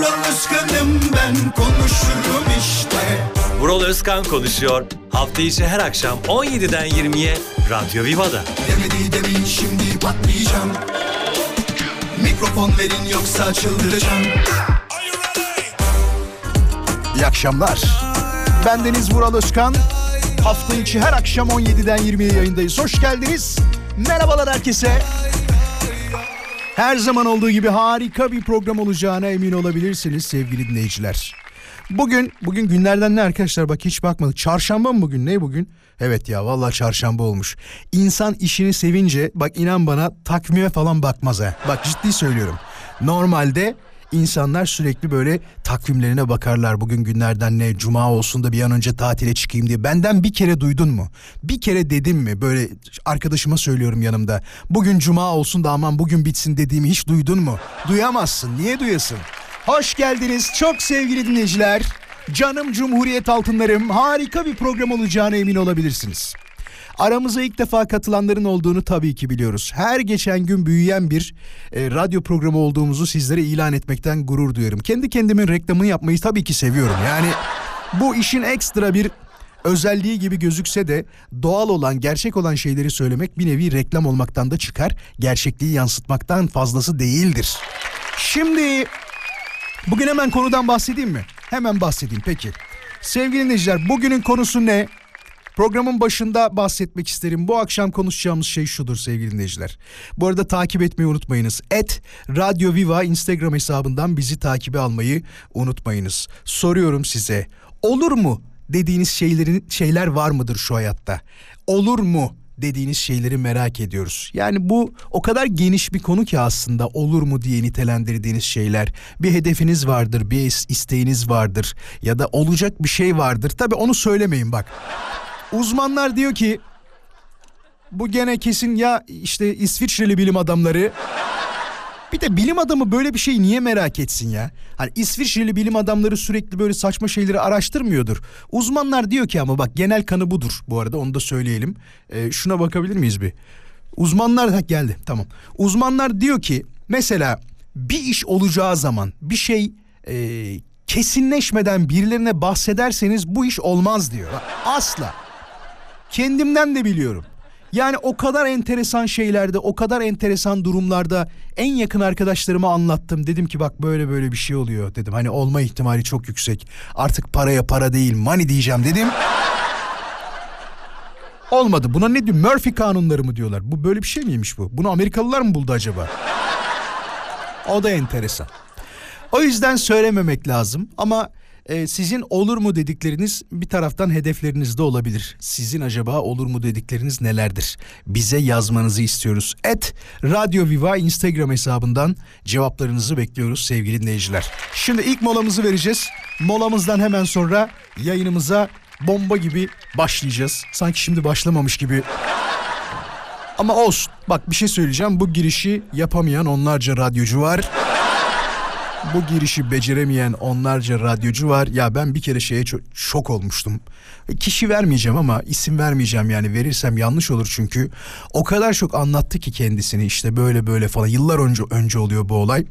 Vural Özkan'ım ben konuşurum işte Vural Özkan konuşuyor. Hafta içi her akşam 17'den 20'ye Radyo Viva'da. Demedi demin şimdi patlayacağım Mikrofon verin yoksa çıldıracağım İyi akşamlar. Ben Deniz Vural Özkan. Hafta içi her akşam 17'den 20'ye yayındayız. Hoş geldiniz. Merhabalar herkese. Her zaman olduğu gibi harika bir program olacağına emin olabilirsiniz sevgili dinleyiciler. Bugün bugün günlerden ne arkadaşlar bak hiç bakmadık. Çarşamba mı bugün ne bugün? Evet ya vallahi çarşamba olmuş. İnsan işini sevince bak inan bana takvime falan bakmaz ha. Bak ciddi söylüyorum. Normalde insanlar sürekli böyle takvimlerine bakarlar. Bugün günlerden ne cuma olsun da bir an önce tatile çıkayım diye. Benden bir kere duydun mu? Bir kere dedim mi? Böyle arkadaşıma söylüyorum yanımda. Bugün cuma olsun da aman bugün bitsin dediğimi hiç duydun mu? Duyamazsın. Niye duyasın? Hoş geldiniz çok sevgili dinleyiciler. Canım Cumhuriyet altınlarım harika bir program olacağına emin olabilirsiniz. Aramıza ilk defa katılanların olduğunu tabii ki biliyoruz. Her geçen gün büyüyen bir e, radyo programı olduğumuzu sizlere ilan etmekten gurur duyuyorum. Kendi kendimin reklamını yapmayı tabii ki seviyorum. Yani bu işin ekstra bir özelliği gibi gözükse de doğal olan, gerçek olan şeyleri söylemek bir nevi reklam olmaktan da çıkar. Gerçekliği yansıtmaktan fazlası değildir. Şimdi bugün hemen konudan bahsedeyim mi? Hemen bahsedeyim peki. Sevgili dinleyiciler bugünün konusu ne? Programın başında bahsetmek isterim. Bu akşam konuşacağımız şey şudur sevgili dinleyiciler. Bu arada takip etmeyi unutmayınız. Et Radyo Viva Instagram hesabından bizi takibe almayı unutmayınız. Soruyorum size. Olur mu dediğiniz şeylerin şeyler var mıdır şu hayatta? Olur mu dediğiniz şeyleri merak ediyoruz. Yani bu o kadar geniş bir konu ki aslında olur mu diye nitelendirdiğiniz şeyler. Bir hedefiniz vardır, bir is- isteğiniz vardır ya da olacak bir şey vardır. Tabii onu söylemeyin bak. Uzmanlar diyor ki bu gene kesin ya işte İsviçreli bilim adamları bir de bilim adamı böyle bir şeyi niye merak etsin ya? Hani İsviçreli bilim adamları sürekli böyle saçma şeyleri araştırmıyordur. Uzmanlar diyor ki ama bak genel kanı budur bu arada onu da söyleyelim. Ee, şuna bakabilir miyiz bir? Uzmanlar ha, geldi tamam. Uzmanlar diyor ki mesela bir iş olacağı zaman bir şey e, kesinleşmeden birilerine bahsederseniz bu iş olmaz diyor. Asla. Kendimden de biliyorum. Yani o kadar enteresan şeylerde, o kadar enteresan durumlarda en yakın arkadaşlarıma anlattım. Dedim ki bak böyle böyle bir şey oluyor dedim. Hani olma ihtimali çok yüksek. Artık paraya para değil, money diyeceğim dedim. Olmadı. Buna ne diyor? Murphy kanunları mı diyorlar? Bu böyle bir şey miymiş bu? Bunu Amerikalılar mı buldu acaba? O da enteresan. O yüzden söylememek lazım ama e, sizin olur mu dedikleriniz bir taraftan hedeflerinizde olabilir. Sizin acaba olur mu dedikleriniz nelerdir? Bize yazmanızı istiyoruz. Et Radyo Viva Instagram hesabından cevaplarınızı bekliyoruz sevgili dinleyiciler. Şimdi ilk molamızı vereceğiz. Molamızdan hemen sonra yayınımıza bomba gibi başlayacağız. Sanki şimdi başlamamış gibi ama olsun. Bak bir şey söyleyeceğim. Bu girişi yapamayan onlarca radyocu var. Bu girişi beceremeyen onlarca radyocu var. Ya ben bir kere şeye çok şok olmuştum. Kişi vermeyeceğim ama isim vermeyeceğim yani verirsem yanlış olur çünkü. O kadar çok anlattı ki kendisini işte böyle böyle falan. Yıllar önce önce oluyor bu olay.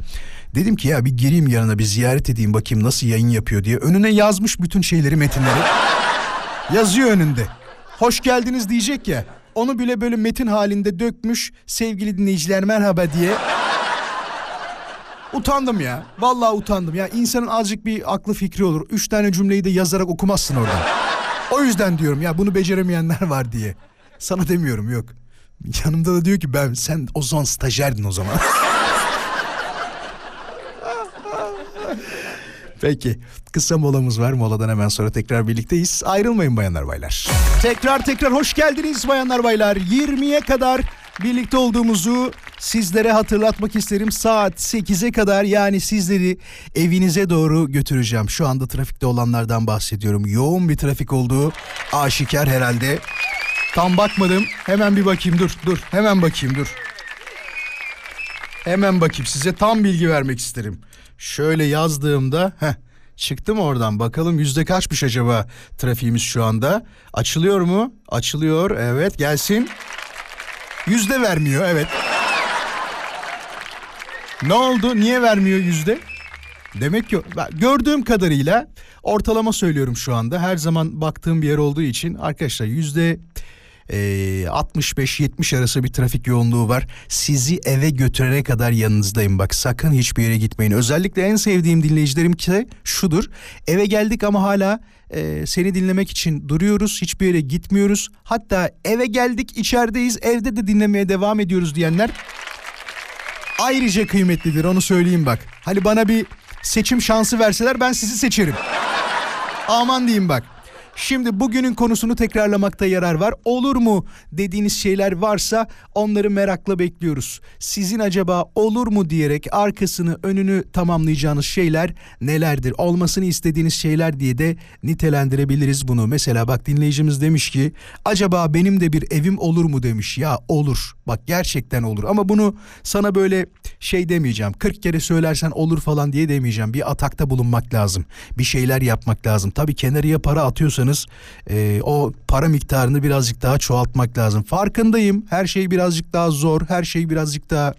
Dedim ki ya bir gireyim yanına bir ziyaret edeyim bakayım nasıl yayın yapıyor diye. Önüne yazmış bütün şeyleri metinleri. Yazıyor önünde. Hoş geldiniz diyecek ya. Onu bile böyle metin halinde dökmüş. Sevgili dinleyiciler merhaba diye. Utandım ya. Vallahi utandım. Ya insanın azıcık bir aklı fikri olur. Üç tane cümleyi de yazarak okumazsın oradan. O yüzden diyorum ya bunu beceremeyenler var diye. Sana demiyorum yok. Yanımda da diyor ki ben sen o zaman stajyerdin o zaman. Peki kısa molamız var. Moladan hemen sonra tekrar birlikteyiz. Ayrılmayın bayanlar baylar. Tekrar tekrar hoş geldiniz bayanlar baylar. 20'ye kadar birlikte olduğumuzu sizlere hatırlatmak isterim. Saat 8'e kadar yani sizleri evinize doğru götüreceğim. Şu anda trafikte olanlardan bahsediyorum. Yoğun bir trafik olduğu aşikar herhalde. Tam bakmadım. Hemen bir bakayım dur dur. Hemen bakayım dur. Hemen bakayım size tam bilgi vermek isterim. Şöyle yazdığımda heh, çıktı mı oradan bakalım yüzde kaçmış acaba trafiğimiz şu anda. Açılıyor mu? Açılıyor evet gelsin. Yüzde vermiyor evet. Ne oldu? Niye vermiyor yüzde? Demek ki gördüğüm kadarıyla ortalama söylüyorum şu anda. Her zaman baktığım bir yer olduğu için arkadaşlar yüzde 65-70 arası bir trafik yoğunluğu var. Sizi eve götürene kadar yanınızdayım bak sakın hiçbir yere gitmeyin. Özellikle en sevdiğim dinleyicilerim ki şudur. Eve geldik ama hala e, seni dinlemek için duruyoruz. Hiçbir yere gitmiyoruz. Hatta eve geldik içerideyiz evde de dinlemeye devam ediyoruz diyenler ayrıca kıymetlidir onu söyleyeyim bak. Hani bana bir seçim şansı verseler ben sizi seçerim. Aman diyeyim bak. Şimdi bugünün konusunu tekrarlamakta yarar var. Olur mu dediğiniz şeyler varsa onları merakla bekliyoruz. Sizin acaba olur mu diyerek arkasını önünü tamamlayacağınız şeyler nelerdir? Olmasını istediğiniz şeyler diye de nitelendirebiliriz bunu. Mesela bak dinleyicimiz demiş ki acaba benim de bir evim olur mu demiş. Ya olur. Bak gerçekten olur ama bunu sana böyle şey demeyeceğim. 40 kere söylersen olur falan diye demeyeceğim. Bir atakta bulunmak lazım. Bir şeyler yapmak lazım. Tabii kenarıya para atıyorsanız e, o para miktarını birazcık daha çoğaltmak lazım. Farkındayım. Her şey birazcık daha zor. Her şey birazcık daha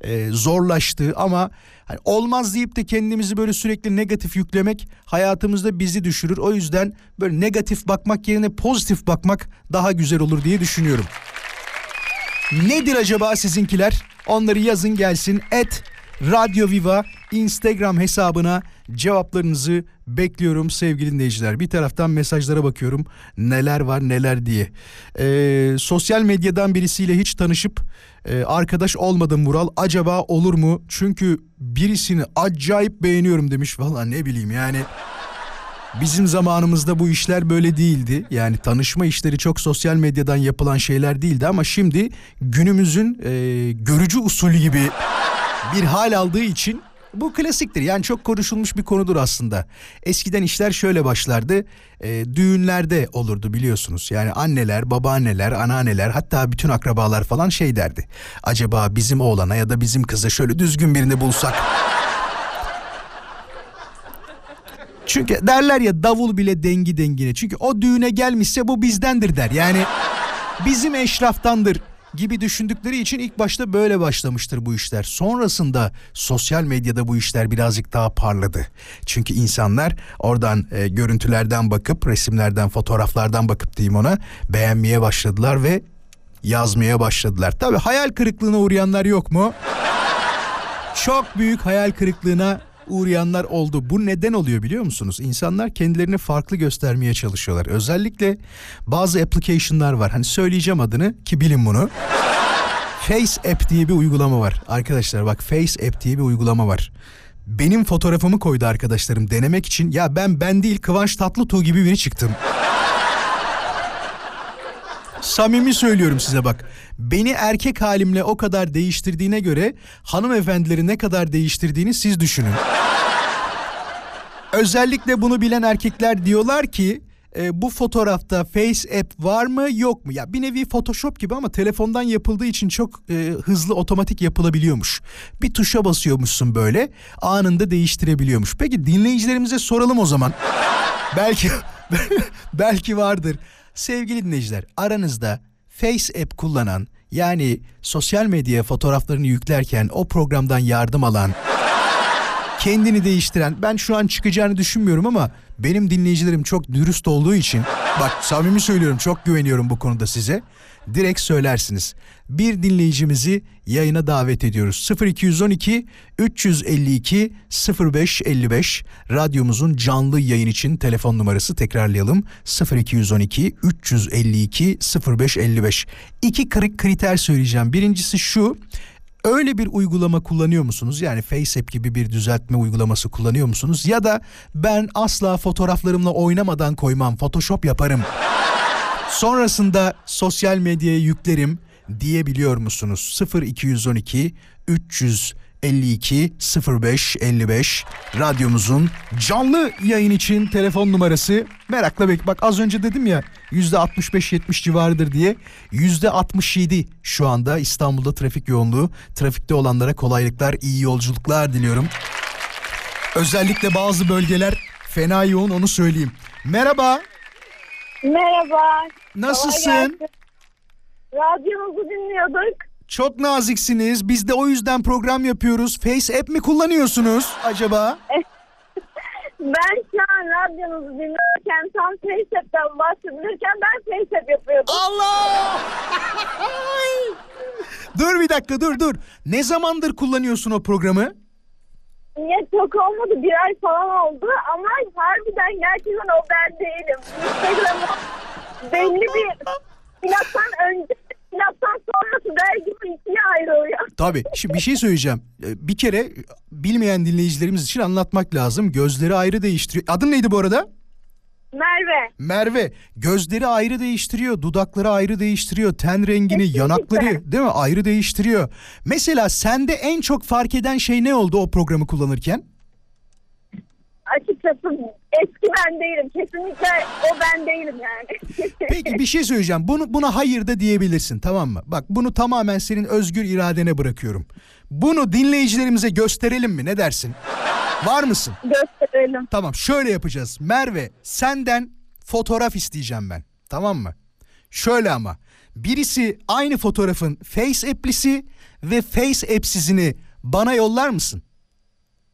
e, zorlaştı ama hani olmaz deyip de kendimizi böyle sürekli negatif yüklemek hayatımızda bizi düşürür. O yüzden böyle negatif bakmak yerine pozitif bakmak daha güzel olur diye düşünüyorum. Nedir acaba sizinkiler? Onları yazın gelsin. Et Radyo Viva Instagram hesabına cevaplarınızı bekliyorum sevgili dinleyiciler. Bir taraftan mesajlara bakıyorum neler var neler diye. Ee, sosyal medyadan birisiyle hiç tanışıp e, arkadaş olmadım Vural. Acaba olur mu? Çünkü birisini acayip beğeniyorum demiş. Valla ne bileyim yani... Bizim zamanımızda bu işler böyle değildi. Yani tanışma işleri çok sosyal medyadan yapılan şeyler değildi ama şimdi günümüzün e, görücü usulü gibi bir hal aldığı için bu klasiktir. Yani çok konuşulmuş bir konudur aslında. Eskiden işler şöyle başlardı. E, düğünlerde olurdu biliyorsunuz. Yani anneler, babaanneler, anneanneler hatta bütün akrabalar falan şey derdi. Acaba bizim oğlana ya da bizim kıza şöyle düzgün birini bulsak Çünkü derler ya davul bile dengi dengine. Çünkü o düğüne gelmişse bu bizdendir der. Yani bizim eşraftandır gibi düşündükleri için ilk başta böyle başlamıştır bu işler. Sonrasında sosyal medyada bu işler birazcık daha parladı. Çünkü insanlar oradan e, görüntülerden bakıp, resimlerden, fotoğraflardan bakıp diyeyim ona beğenmeye başladılar ve yazmaya başladılar. Tabii hayal kırıklığına uğrayanlar yok mu? Çok büyük hayal kırıklığına uğrayanlar oldu. Bu neden oluyor biliyor musunuz? İnsanlar kendilerini farklı göstermeye çalışıyorlar. Özellikle bazı application'lar var. Hani söyleyeceğim adını ki bilin bunu. Face App diye bir uygulama var. Arkadaşlar bak Face App diye bir uygulama var. Benim fotoğrafımı koydu arkadaşlarım denemek için. Ya ben ben değil Kıvanç Tatlıtuğ gibi biri çıktım. Samimi söylüyorum size bak. Beni erkek halimle o kadar değiştirdiğine göre hanımefendileri ne kadar değiştirdiğini siz düşünün. Özellikle bunu bilen erkekler diyorlar ki e, bu fotoğrafta Face App var mı yok mu? Ya bir nevi Photoshop gibi ama telefondan yapıldığı için çok e, hızlı otomatik yapılabiliyormuş. Bir tuşa basıyormuşsun böyle anında değiştirebiliyormuş. Peki dinleyicilerimize soralım o zaman. belki belki vardır. Sevgili dinleyiciler aranızda Face App kullanan yani sosyal medyaya fotoğraflarını yüklerken o programdan yardım alan kendini değiştiren ben şu an çıkacağını düşünmüyorum ama benim dinleyicilerim çok dürüst olduğu için bak samimi söylüyorum çok güveniyorum bu konuda size direkt söylersiniz. Bir dinleyicimizi yayına davet ediyoruz. 0212 352 0555 radyomuzun canlı yayın için telefon numarası tekrarlayalım. 0212 352 0555. İki kriter söyleyeceğim. Birincisi şu öyle bir uygulama kullanıyor musunuz? Yani FaceApp gibi bir düzeltme uygulaması kullanıyor musunuz? Ya da ben asla fotoğraflarımla oynamadan koymam, Photoshop yaparım. Sonrasında sosyal medyaya yüklerim. diyebiliyor musunuz? 0212 352 05 55 radyomuzun canlı yayın için telefon numarası merakla bek bak az önce dedim ya yüzde 65-70 civarıdır diye yüzde 67 şu anda İstanbul'da trafik yoğunluğu trafikte olanlara kolaylıklar iyi yolculuklar diliyorum. Özellikle bazı bölgeler fena yoğun onu söyleyeyim. Merhaba Merhaba. Nasılsın? Radyonuzu dinliyorduk. Çok naziksiniz. Biz de o yüzden program yapıyoruz. Face app mi kullanıyorsunuz acaba? Ben şu an radyonuzu dinlerken tam FaceApp'ten bahsedilirken ben FaceApp yapıyordum. Allah! dur bir dakika dur dur. Ne zamandır kullanıyorsun o programı? Niye çok olmadı bir ay falan oldu ama harbiden gerçekten o ben değilim. Instagram'ı belli bir plaktan önce plaktan sonrası der gibi ikiye ayrılıyor. Tabii. Şimdi bir şey söyleyeceğim. Ee, Bir kere bilmeyen dinleyicilerimiz için anlatmak lazım. Gözleri ayrı değiştiriyor. Adın neydi bu arada? Merve. Merve. Gözleri ayrı değiştiriyor. Dudakları ayrı değiştiriyor. Ten rengini, Kesinlikle. yanakları değil mi? Ayrı değiştiriyor. Mesela sende en çok fark eden şey ne oldu o programı kullanırken? Açıkçası eski ben değilim. Kesinlikle o ben değilim yani. Peki bir şey söyleyeceğim. Bunu buna hayır da diyebilirsin tamam mı? Bak bunu tamamen senin özgür iradene bırakıyorum. Bunu dinleyicilerimize gösterelim mi? Ne dersin? Var mısın? Gösterelim. Tamam şöyle yapacağız. Merve senden fotoğraf isteyeceğim ben. Tamam mı? Şöyle ama. Birisi aynı fotoğrafın Face app'lisi ve Face app'sizini bana yollar mısın?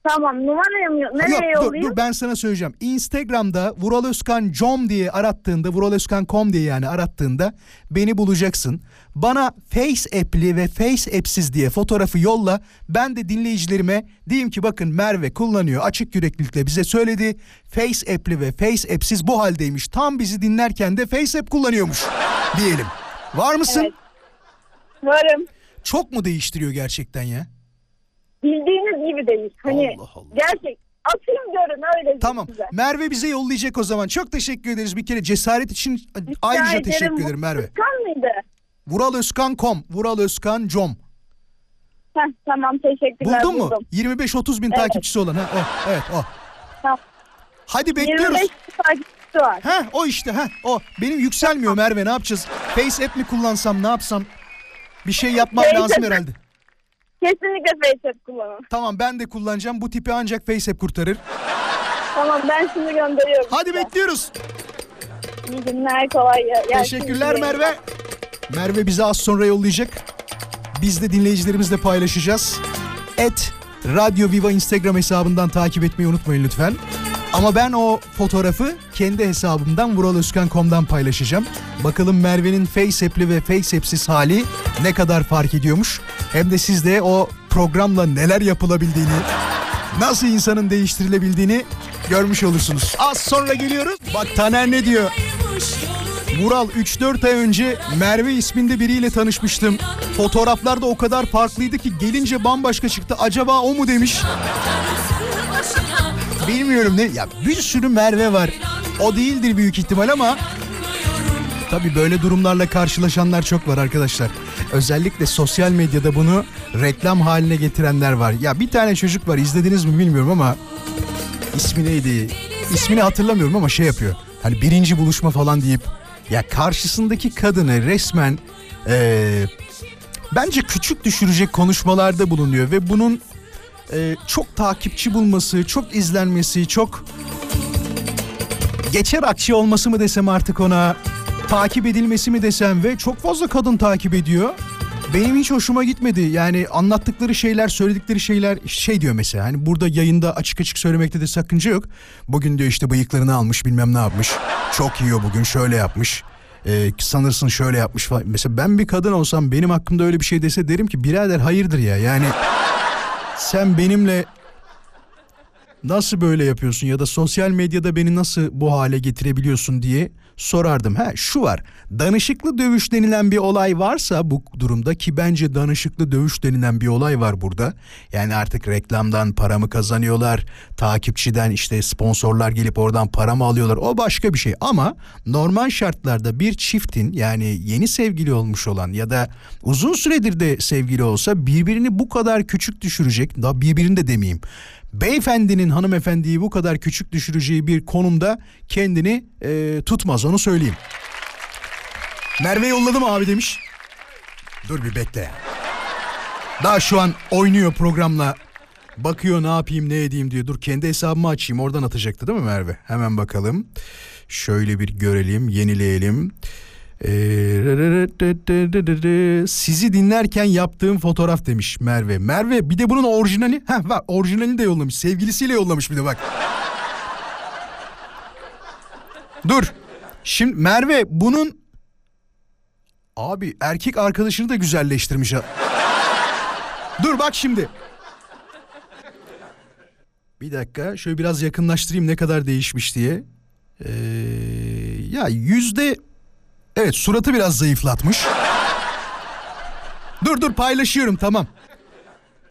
Tamam numarayı mı? Nereye Yok, dur, yollayayım? dur ben sana söyleyeceğim. Instagram'da Vural Özkan com diye arattığında, Vural Özkan com diye yani arattığında beni bulacaksın. Bana Face app'li ve Face app'siz diye fotoğrafı yolla. Ben de dinleyicilerime diyeyim ki bakın Merve kullanıyor. Açık yüreklilikle bize söyledi. Face app'li ve Face app'siz bu haldeymiş. Tam bizi dinlerken de Face app kullanıyormuş diyelim. Var mısın? Evet. Varım. Çok mu değiştiriyor gerçekten ya? Bildiğiniz gibi değil. Hani Allah Allah. gerçek. Atayım görün öyle Tamam. size. Merve bize yollayacak o zaman. Çok teşekkür ederiz bir kere cesaret için Rica ayrıca ederim. teşekkür ederim Merve. Kan mıydı? Vuralözkan.com Vuralözkan.com Heh, tamam teşekkürler. Buldun mu? buldum. 25-30 bin Evet. takipçisi olan. Ha, o. Evet o. Tamam. Hadi bekliyoruz. 25 takipçisi var. Ha o işte ha o. Benim yükselmiyor Merve ne yapacağız? Face app mi kullansam ne yapsam? Bir şey yapmam lazım herhalde. Kesinlikle FaceApp kullanın. Tamam ben de kullanacağım. Bu tipi ancak Face app kurtarır. Tamam ben şimdi gönderiyorum. Hadi size. bekliyoruz. İyi günler kolay gelsin. Teşekkürler Merve. Merve bize az sonra yollayacak. Biz de dinleyicilerimizle paylaşacağız. Et Radyo Viva Instagram hesabından takip etmeyi unutmayın lütfen. Ama ben o fotoğrafı kendi hesabımdan vuraloskan.com'dan paylaşacağım. Bakalım Merve'nin face app'li ve face app'siz hali ne kadar fark ediyormuş. Hem de siz de o programla neler yapılabildiğini, nasıl insanın değiştirilebildiğini görmüş olursunuz. Az sonra geliyoruz. Bak Taner ne diyor? Vural 3-4 ay önce Merve isminde biriyle tanışmıştım. Fotoğraflarda o kadar farklıydı ki gelince bambaşka çıktı. Acaba o mu demiş. Bilmiyorum ne. Ya bir sürü Merve var. O değildir büyük ihtimal ama Tabii böyle durumlarla karşılaşanlar çok var arkadaşlar. Özellikle sosyal medyada bunu reklam haline getirenler var. Ya bir tane çocuk var izlediniz mi bilmiyorum ama ismi neydi? İsmini hatırlamıyorum ama şey yapıyor. Hani birinci buluşma falan deyip ya karşısındaki kadını resmen eee, bence küçük düşürecek konuşmalarda bulunuyor ve bunun eee, çok takipçi bulması, çok izlenmesi, çok geçer akçe olması mı desem artık ona takip edilmesi mi desem ve çok fazla kadın takip ediyor. Benim hiç hoşuma gitmedi. Yani anlattıkları şeyler, söyledikleri şeyler şey diyor mesela. Hani burada yayında açık açık söylemekte de sakınca yok. Bugün diyor işte bıyıklarını almış bilmem ne yapmış. Çok yiyor bugün şöyle yapmış. Ee, sanırsın şöyle yapmış falan. Mesela ben bir kadın olsam benim hakkımda öyle bir şey dese derim ki birader hayırdır ya. Yani sen benimle nasıl böyle yapıyorsun ya da sosyal medyada beni nasıl bu hale getirebiliyorsun diye sorardım. Ha şu var. Danışıklı dövüş denilen bir olay varsa bu durumda ki bence danışıklı dövüş denilen bir olay var burada. Yani artık reklamdan para mı kazanıyorlar? Takipçiden işte sponsorlar gelip oradan para mı alıyorlar? O başka bir şey. Ama normal şartlarda bir çiftin yani yeni sevgili olmuş olan ya da uzun süredir de sevgili olsa birbirini bu kadar küçük düşürecek. Da birbirini de demeyeyim beyefendinin hanımefendiyi bu kadar küçük düşüreceği bir konumda kendini e, tutmaz onu söyleyeyim. Merve yolladım abi demiş. Dur bir bekle. Daha şu an oynuyor programla. Bakıyor ne yapayım ne edeyim diyor. Dur kendi hesabımı açayım oradan atacaktı değil mi Merve? Hemen bakalım. Şöyle bir görelim yenileyelim. Ee, sizi dinlerken yaptığım fotoğraf demiş Merve. Merve bir de bunun orijinali. Ha var orijinalini de yollamış. Sevgilisiyle yollamış bir de bak. Dur. Şimdi Merve bunun abi erkek arkadaşını da güzelleştirmiş. Dur bak şimdi. Bir dakika şöyle biraz yakınlaştırayım ne kadar değişmiş diye. Ee, ya yüzde Evet suratı biraz zayıflatmış. dur dur paylaşıyorum tamam.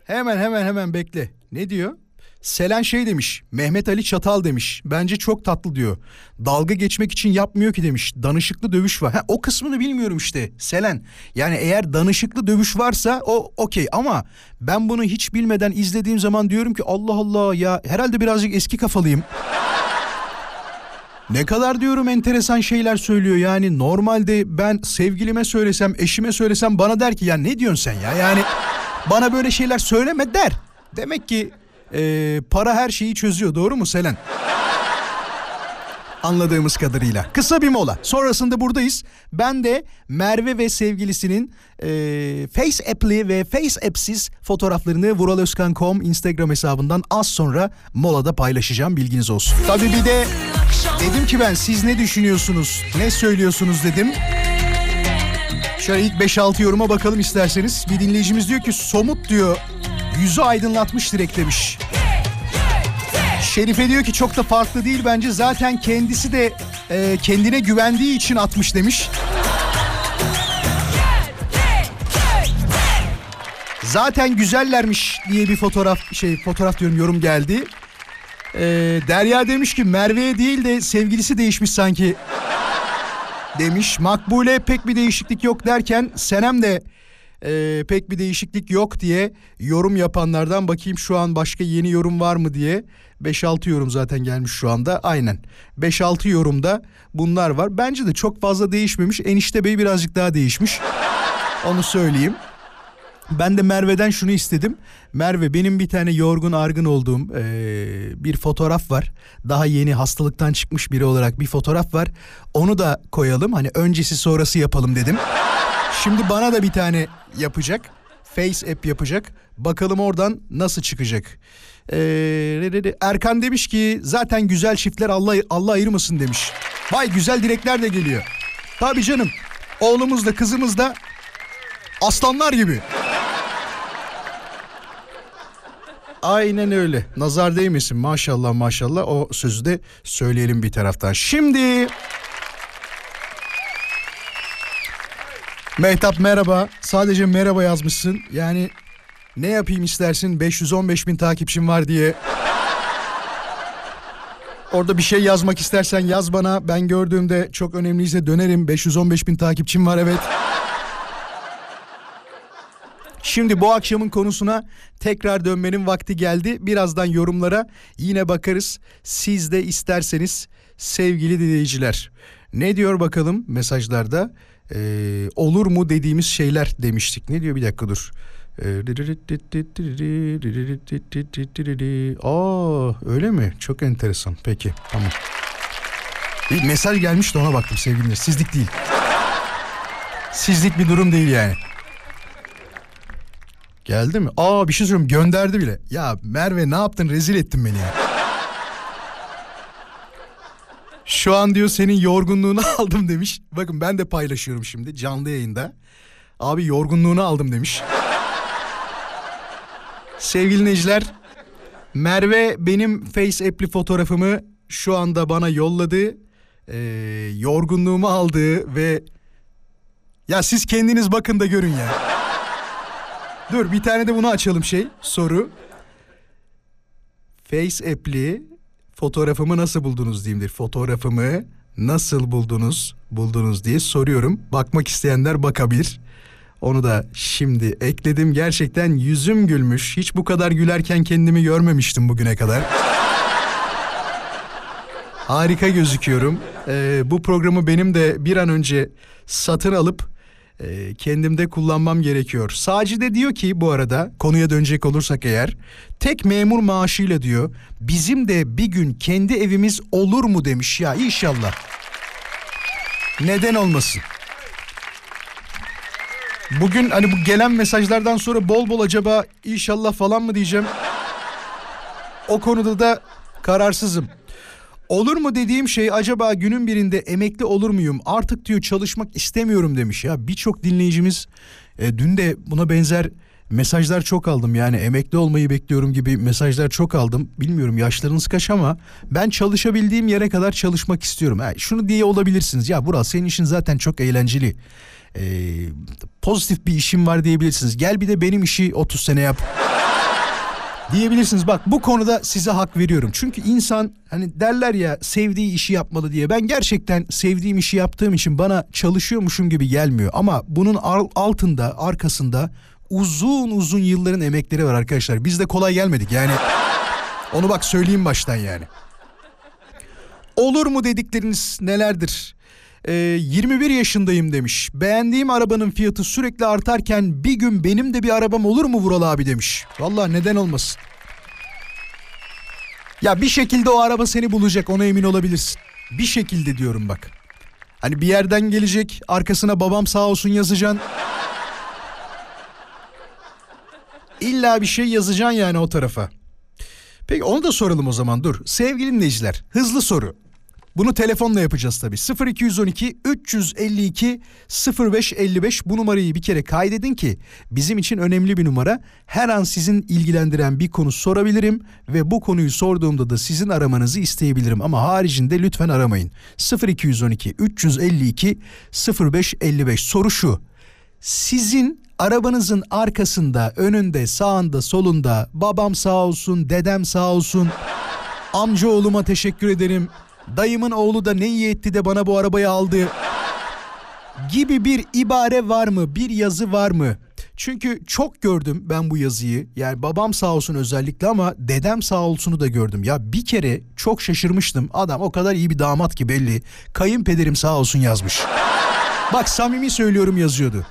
Hemen hemen hemen bekle. Ne diyor? Selen şey demiş. Mehmet Ali Çatal demiş. Bence çok tatlı diyor. Dalga geçmek için yapmıyor ki demiş. Danışıklı dövüş var. Ha, o kısmını bilmiyorum işte. Selen. Yani eğer danışıklı dövüş varsa o okey ama ben bunu hiç bilmeden izlediğim zaman diyorum ki Allah Allah ya herhalde birazcık eski kafalıyım. Ne kadar diyorum enteresan şeyler söylüyor yani normalde ben sevgilime söylesem eşime söylesem bana der ki ya ne diyorsun sen ya yani bana böyle şeyler söyleme der. Demek ki e, para her şeyi çözüyor doğru mu Selen? Anladığımız kadarıyla. Kısa bir mola. Sonrasında buradayız. Ben de Merve ve sevgilisinin e, Face App'li ve Face App'siz fotoğraflarını vuraloskan.com Instagram hesabından az sonra molada paylaşacağım. Bilginiz olsun. Tabii bir de dedim ki ben siz ne düşünüyorsunuz, ne söylüyorsunuz dedim. Şöyle ilk 5-6 yoruma bakalım isterseniz. Bir dinleyicimiz diyor ki somut diyor yüzü aydınlatmış direkt demiş. Şerife diyor ki çok da farklı değil bence zaten kendisi de e, kendine güvendiği için atmış demiş. Zaten güzellermiş diye bir fotoğraf şey fotoğraf diyorum yorum geldi. Ee, Derya demiş ki Merve'ye değil de sevgilisi değişmiş sanki demiş. Makbule pek bir değişiklik yok derken Senem de e, pek bir değişiklik yok diye yorum yapanlardan bakayım şu an başka yeni yorum var mı diye 5-6 yorum zaten gelmiş şu anda aynen 5-6 yorumda bunlar var bence de çok fazla değişmemiş enişte bey birazcık daha değişmiş onu söyleyeyim. Ben de Merve'den şunu istedim. Merve benim bir tane yorgun argın olduğum e, bir fotoğraf var. Daha yeni hastalıktan çıkmış biri olarak bir fotoğraf var. Onu da koyalım. Hani öncesi sonrası yapalım dedim. Şimdi bana da bir tane yapacak. Face app yapacak. Bakalım oradan nasıl çıkacak. Ee, Erkan demiş ki zaten güzel çiftler Allah Allah ayırmasın demiş. Vay güzel dilekler de geliyor. Tabii canım. Oğlumuz da kızımız da aslanlar gibi. Aynen öyle. Nazar değmesin maşallah maşallah o sözü de söyleyelim bir taraftan. Şimdi Mehtap merhaba. Sadece merhaba yazmışsın. Yani ne yapayım istersin 515 bin takipçim var diye. Orada bir şey yazmak istersen yaz bana. Ben gördüğümde çok önemliyse dönerim. 515 bin takipçim var evet. Şimdi bu akşamın konusuna tekrar dönmenin vakti geldi. Birazdan yorumlara yine bakarız. Siz de isterseniz sevgili dinleyiciler. Ne diyor bakalım mesajlarda? Ee, olur mu dediğimiz şeyler demiştik. Ne diyor bir dakika dur. Aa öyle mi? Çok enteresan. Peki tamam. Bir mesaj gelmiş de ona baktım sevgililer. Sizlik değil. Sizlik bir durum değil yani. Geldi mi? Aa bir şey söyleyeyim gönderdi bile. Ya Merve ne yaptın rezil ettin beni ya. Şu an diyor senin yorgunluğunu aldım demiş. Bakın ben de paylaşıyorum şimdi canlı yayında. Abi yorgunluğunu aldım demiş. Sevgili dinleyiciler Merve benim Face app'li fotoğrafımı şu anda bana yolladı. e, yorgunluğumu aldığı ve ya siz kendiniz bakın da görün ya. Dur bir tane de bunu açalım şey soru. Face app'li fotoğrafımı nasıl buldunuz diyeyimdir. Fotoğrafımı nasıl buldunuz buldunuz diye soruyorum. Bakmak isteyenler bakabilir. Onu da şimdi ekledim. Gerçekten yüzüm gülmüş. Hiç bu kadar gülerken kendimi görmemiştim bugüne kadar. Harika gözüküyorum. Ee, bu programı benim de bir an önce satın alıp e, kendimde kullanmam gerekiyor. Sacide diyor ki bu arada konuya dönecek olursak eğer tek memur maaşıyla diyor bizim de bir gün kendi evimiz olur mu demiş ya inşallah. Neden olmasın? Bugün hani bu gelen mesajlardan sonra bol bol acaba inşallah falan mı diyeceğim. O konuda da kararsızım. Olur mu dediğim şey acaba günün birinde emekli olur muyum? Artık diyor çalışmak istemiyorum demiş ya. Birçok dinleyicimiz e, dün de buna benzer mesajlar çok aldım. Yani emekli olmayı bekliyorum gibi mesajlar çok aldım. Bilmiyorum yaşlarınız kaç ama ben çalışabildiğim yere kadar çalışmak istiyorum. Yani şunu diye olabilirsiniz. Ya Burak senin işin zaten çok eğlenceli. Ee, pozitif bir işim var diyebilirsiniz. Gel bir de benim işi 30 sene yap diyebilirsiniz. Bak bu konuda size hak veriyorum. Çünkü insan hani derler ya sevdiği işi yapmalı diye. Ben gerçekten sevdiğim işi yaptığım için bana çalışıyormuşum gibi gelmiyor. Ama bunun altında, arkasında uzun uzun yılların emekleri var arkadaşlar. Biz de kolay gelmedik yani. Onu bak söyleyeyim baştan yani. Olur mu dedikleriniz nelerdir? Ee, 21 yaşındayım demiş. Beğendiğim arabanın fiyatı sürekli artarken bir gün benim de bir arabam olur mu Vural abi demiş. Valla neden olmasın. Ya bir şekilde o araba seni bulacak ona emin olabilirsin. Bir şekilde diyorum bak. Hani bir yerden gelecek arkasına babam sağ olsun yazacaksın. İlla bir şey yazacaksın yani o tarafa. Peki onu da soralım o zaman dur. Sevgili dinleyiciler hızlı soru. Bunu telefonla yapacağız tabii. 0212 352 0555 bu numarayı bir kere kaydedin ki bizim için önemli bir numara. Her an sizin ilgilendiren bir konu sorabilirim ve bu konuyu sorduğumda da sizin aramanızı isteyebilirim ama haricinde lütfen aramayın. 0212 352 0555 soru şu. Sizin arabanızın arkasında, önünde, sağında, solunda babam sağ olsun, dedem sağ olsun, amca oğluma teşekkür ederim dayımın oğlu da ne iyi etti de bana bu arabayı aldı gibi bir ibare var mı? Bir yazı var mı? Çünkü çok gördüm ben bu yazıyı. Yani babam sağ olsun özellikle ama dedem sağ olsunu da gördüm. Ya bir kere çok şaşırmıştım. Adam o kadar iyi bir damat ki belli. Kayınpederim sağ olsun yazmış. Bak samimi söylüyorum yazıyordu.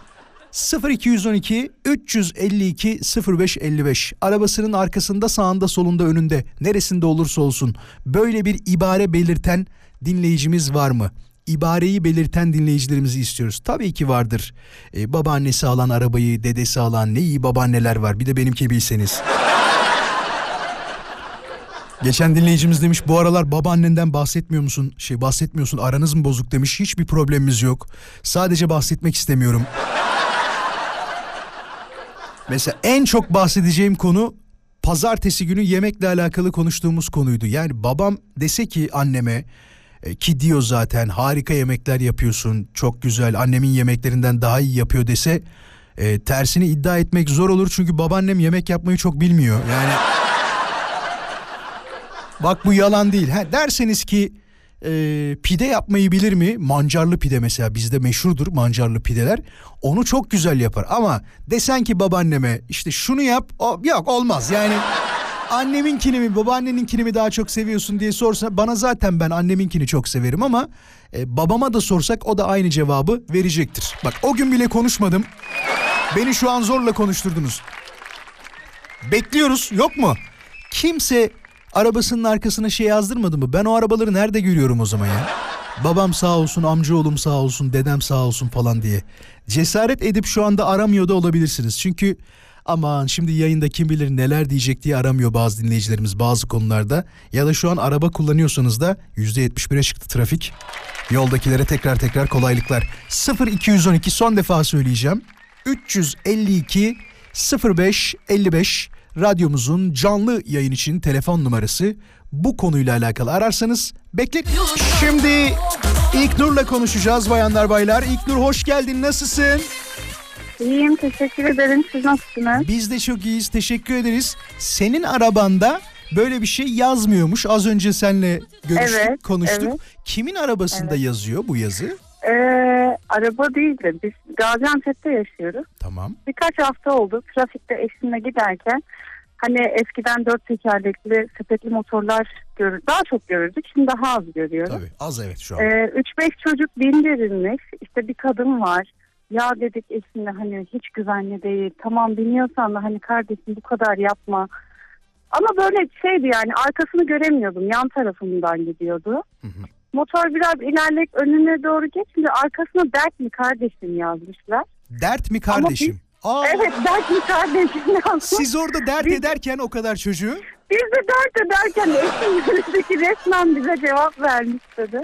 0212 352 0555 arabasının arkasında sağında solunda önünde neresinde olursa olsun böyle bir ibare belirten dinleyicimiz var mı? İbareyi belirten dinleyicilerimizi istiyoruz. Tabii ki vardır. Ee, babaannesi alan arabayı, dedesi alan ne iyi babaanneler var. Bir de benimki bilseniz. Geçen dinleyicimiz demiş bu aralar babaannenden bahsetmiyor musun? Şey bahsetmiyorsun aranız mı bozuk demiş. Hiçbir problemimiz yok. Sadece bahsetmek istemiyorum. Mesela en çok bahsedeceğim konu pazartesi günü yemekle alakalı konuştuğumuz konuydu. Yani babam dese ki anneme e, ki diyor zaten harika yemekler yapıyorsun çok güzel annemin yemeklerinden daha iyi yapıyor dese e, tersini iddia etmek zor olur çünkü babaannem yemek yapmayı çok bilmiyor. Yani bak bu yalan değil. Ha, derseniz ki e, pide yapmayı bilir mi? Mancarlı pide mesela bizde meşhurdur mancarlı pideler. Onu çok güzel yapar ama desen ki babaanneme işte şunu yap o, yok olmaz yani. Anneminkini mi babaanneninkini mi daha çok seviyorsun diye sorsa bana zaten ben anneminkini çok severim ama e, babama da sorsak o da aynı cevabı verecektir. Bak o gün bile konuşmadım. Beni şu an zorla konuşturdunuz. Bekliyoruz yok mu? Kimse arabasının arkasına şey yazdırmadı mı? Ben o arabaları nerede görüyorum o zaman ya? Babam sağ olsun, amcaoğlum sağ olsun, dedem sağ olsun falan diye. Cesaret edip şu anda aramıyor da olabilirsiniz. Çünkü aman şimdi yayında kim bilir neler diyecek diye aramıyor bazı dinleyicilerimiz bazı konularda. Ya da şu an araba kullanıyorsanız da %71'e çıktı trafik. Yoldakilere tekrar tekrar kolaylıklar. 0212 son defa söyleyeceğim. 352 05 55 radyomuzun canlı yayın için telefon numarası bu konuyla alakalı ararsanız bekleyin. Şimdi İlknur'la konuşacağız bayanlar baylar. İlknur hoş geldin nasılsın? İyiyim teşekkür ederim. Siz nasılsınız? Biz de çok iyiyiz teşekkür ederiz. Senin arabanda böyle bir şey yazmıyormuş. Az önce seninle görüştük Evet, konuştuk. evet. Kimin arabasında yazıyor bu yazı? Ee, araba değil de biz Gaziantep'te yaşıyoruz. Tamam. Birkaç hafta oldu trafikte eşimle giderken hani eskiden dört tekerlekli sepetli motorlar görür, daha çok görürdük. Şimdi daha az görüyoruz. Tabii az evet şu an. Ee, 3-5 çocuk bindirilmiş. İşte bir kadın var. Ya dedik eşimle hani hiç güvenli değil. Tamam biniyorsan da hani kardeşim bu kadar yapma. Ama böyle şeydi yani arkasını göremiyordum. Yan tarafımdan gidiyordu. Hı hı. Motor biraz ilerleyip önüne doğru geçince arkasına dert mi kardeşim yazmışlar. Dert mi kardeşim? Aa, Evet dert kardeşim yazmış. Siz orada dert ederken o kadar çocuğu. Biz de dert ederken eşim önümüzdeki resmen bize cevap vermiş dedi.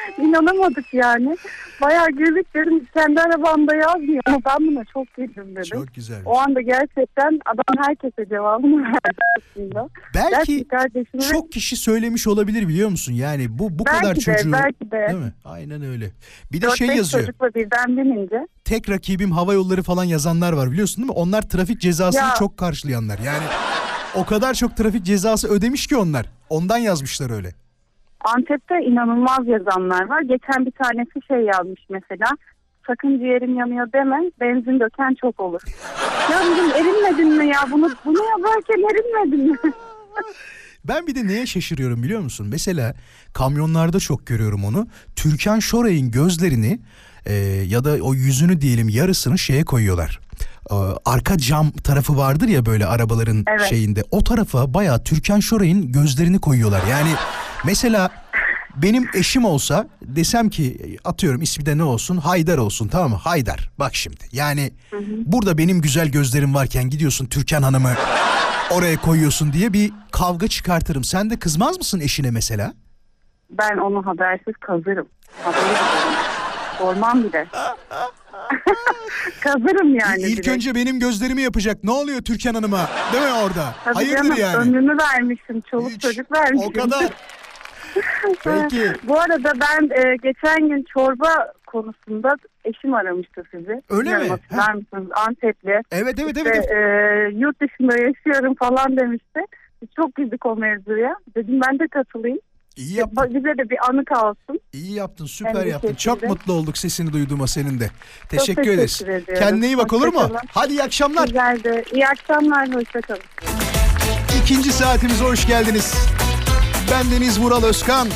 İnanamadık yani. Bayağı güldük dedim kendi arabamda yazmıyor ama ben buna çok güldüm dedim. Çok güzel. O anda gerçekten adam herkese cevabını verdi aslında. Belki Belki kardeşim çok kişi söylemiş olabilir biliyor musun? Yani bu bu belki kadar de, çocuğu. belki de. Değil mi? Aynen öyle. Bir de 4-5 şey yazıyor. çocukla birden binince. Tek rakibim hava yolları falan yazanlar var biliyorsun değil mi? Onlar trafik cezasını Ya. çok karşılayanlar. Yani o kadar çok trafik cezası ödemiş ki onlar. Ondan yazmışlar öyle. Antep'te inanılmaz yazanlar var. Geçen bir tanesi şey yazmış mesela. Sakın ciğerim yanıyor deme. Benzin döken çok olur. ya dedim erinmedin mi ya? Bunu, bunu yazarken erinmedin mi? Ben bir de neye şaşırıyorum biliyor musun? Mesela kamyonlarda çok görüyorum onu. Türkan Şoray'ın gözlerini e, ya da o yüzünü diyelim yarısını şeye koyuyorlar. E, arka cam tarafı vardır ya böyle arabaların Evet. şeyinde. O tarafa bayağı Türkan Şoray'ın gözlerini koyuyorlar. Yani mesela benim eşim olsa desem ki atıyorum ismi de ne olsun Haydar olsun tamam mı? Haydar bak şimdi yani burada benim güzel gözlerim varken gidiyorsun Türkan Hanım'ı oraya koyuyorsun diye bir kavga çıkartırım. Sen de kızmaz mısın eşine mesela? Ben onu habersiz kazırım. Sormam bile. kazırım yani. İlk direkt. önce benim gözlerimi yapacak. Ne oluyor Türkan Hanım'a? Değil mi orada? Tabii Hayırdır canım, yani? Ömrümü vermişim. Çoluk Hiç. çocuk vermişim. O kadar. Peki. Bu arada ben e, geçen gün çorba konusunda eşim aramıştı sizi. Öyle Bilmiyorum mi? Hatırlar mısınız? Antepli. Evet evet İşte, evet. e, yurt dışında yaşıyorum falan demişti. Çok güldük o mevzuya. Dedim ben de katılayım. İyi yaptın. Bize de bir anı kalsın. İyi yaptın. Süper de yaptın. Çok mutlu olduk sesini duyduğuma senin de. Teşekkür, teşekkür ederiz. ediyorum. Kendine iyi bak olur mu? Hadi iyi akşamlar. Güzel de. İyi akşamlar. Hoşçakalın. İkinci saatimize hoş geldiniz. Ben Deniz Vural Özkan.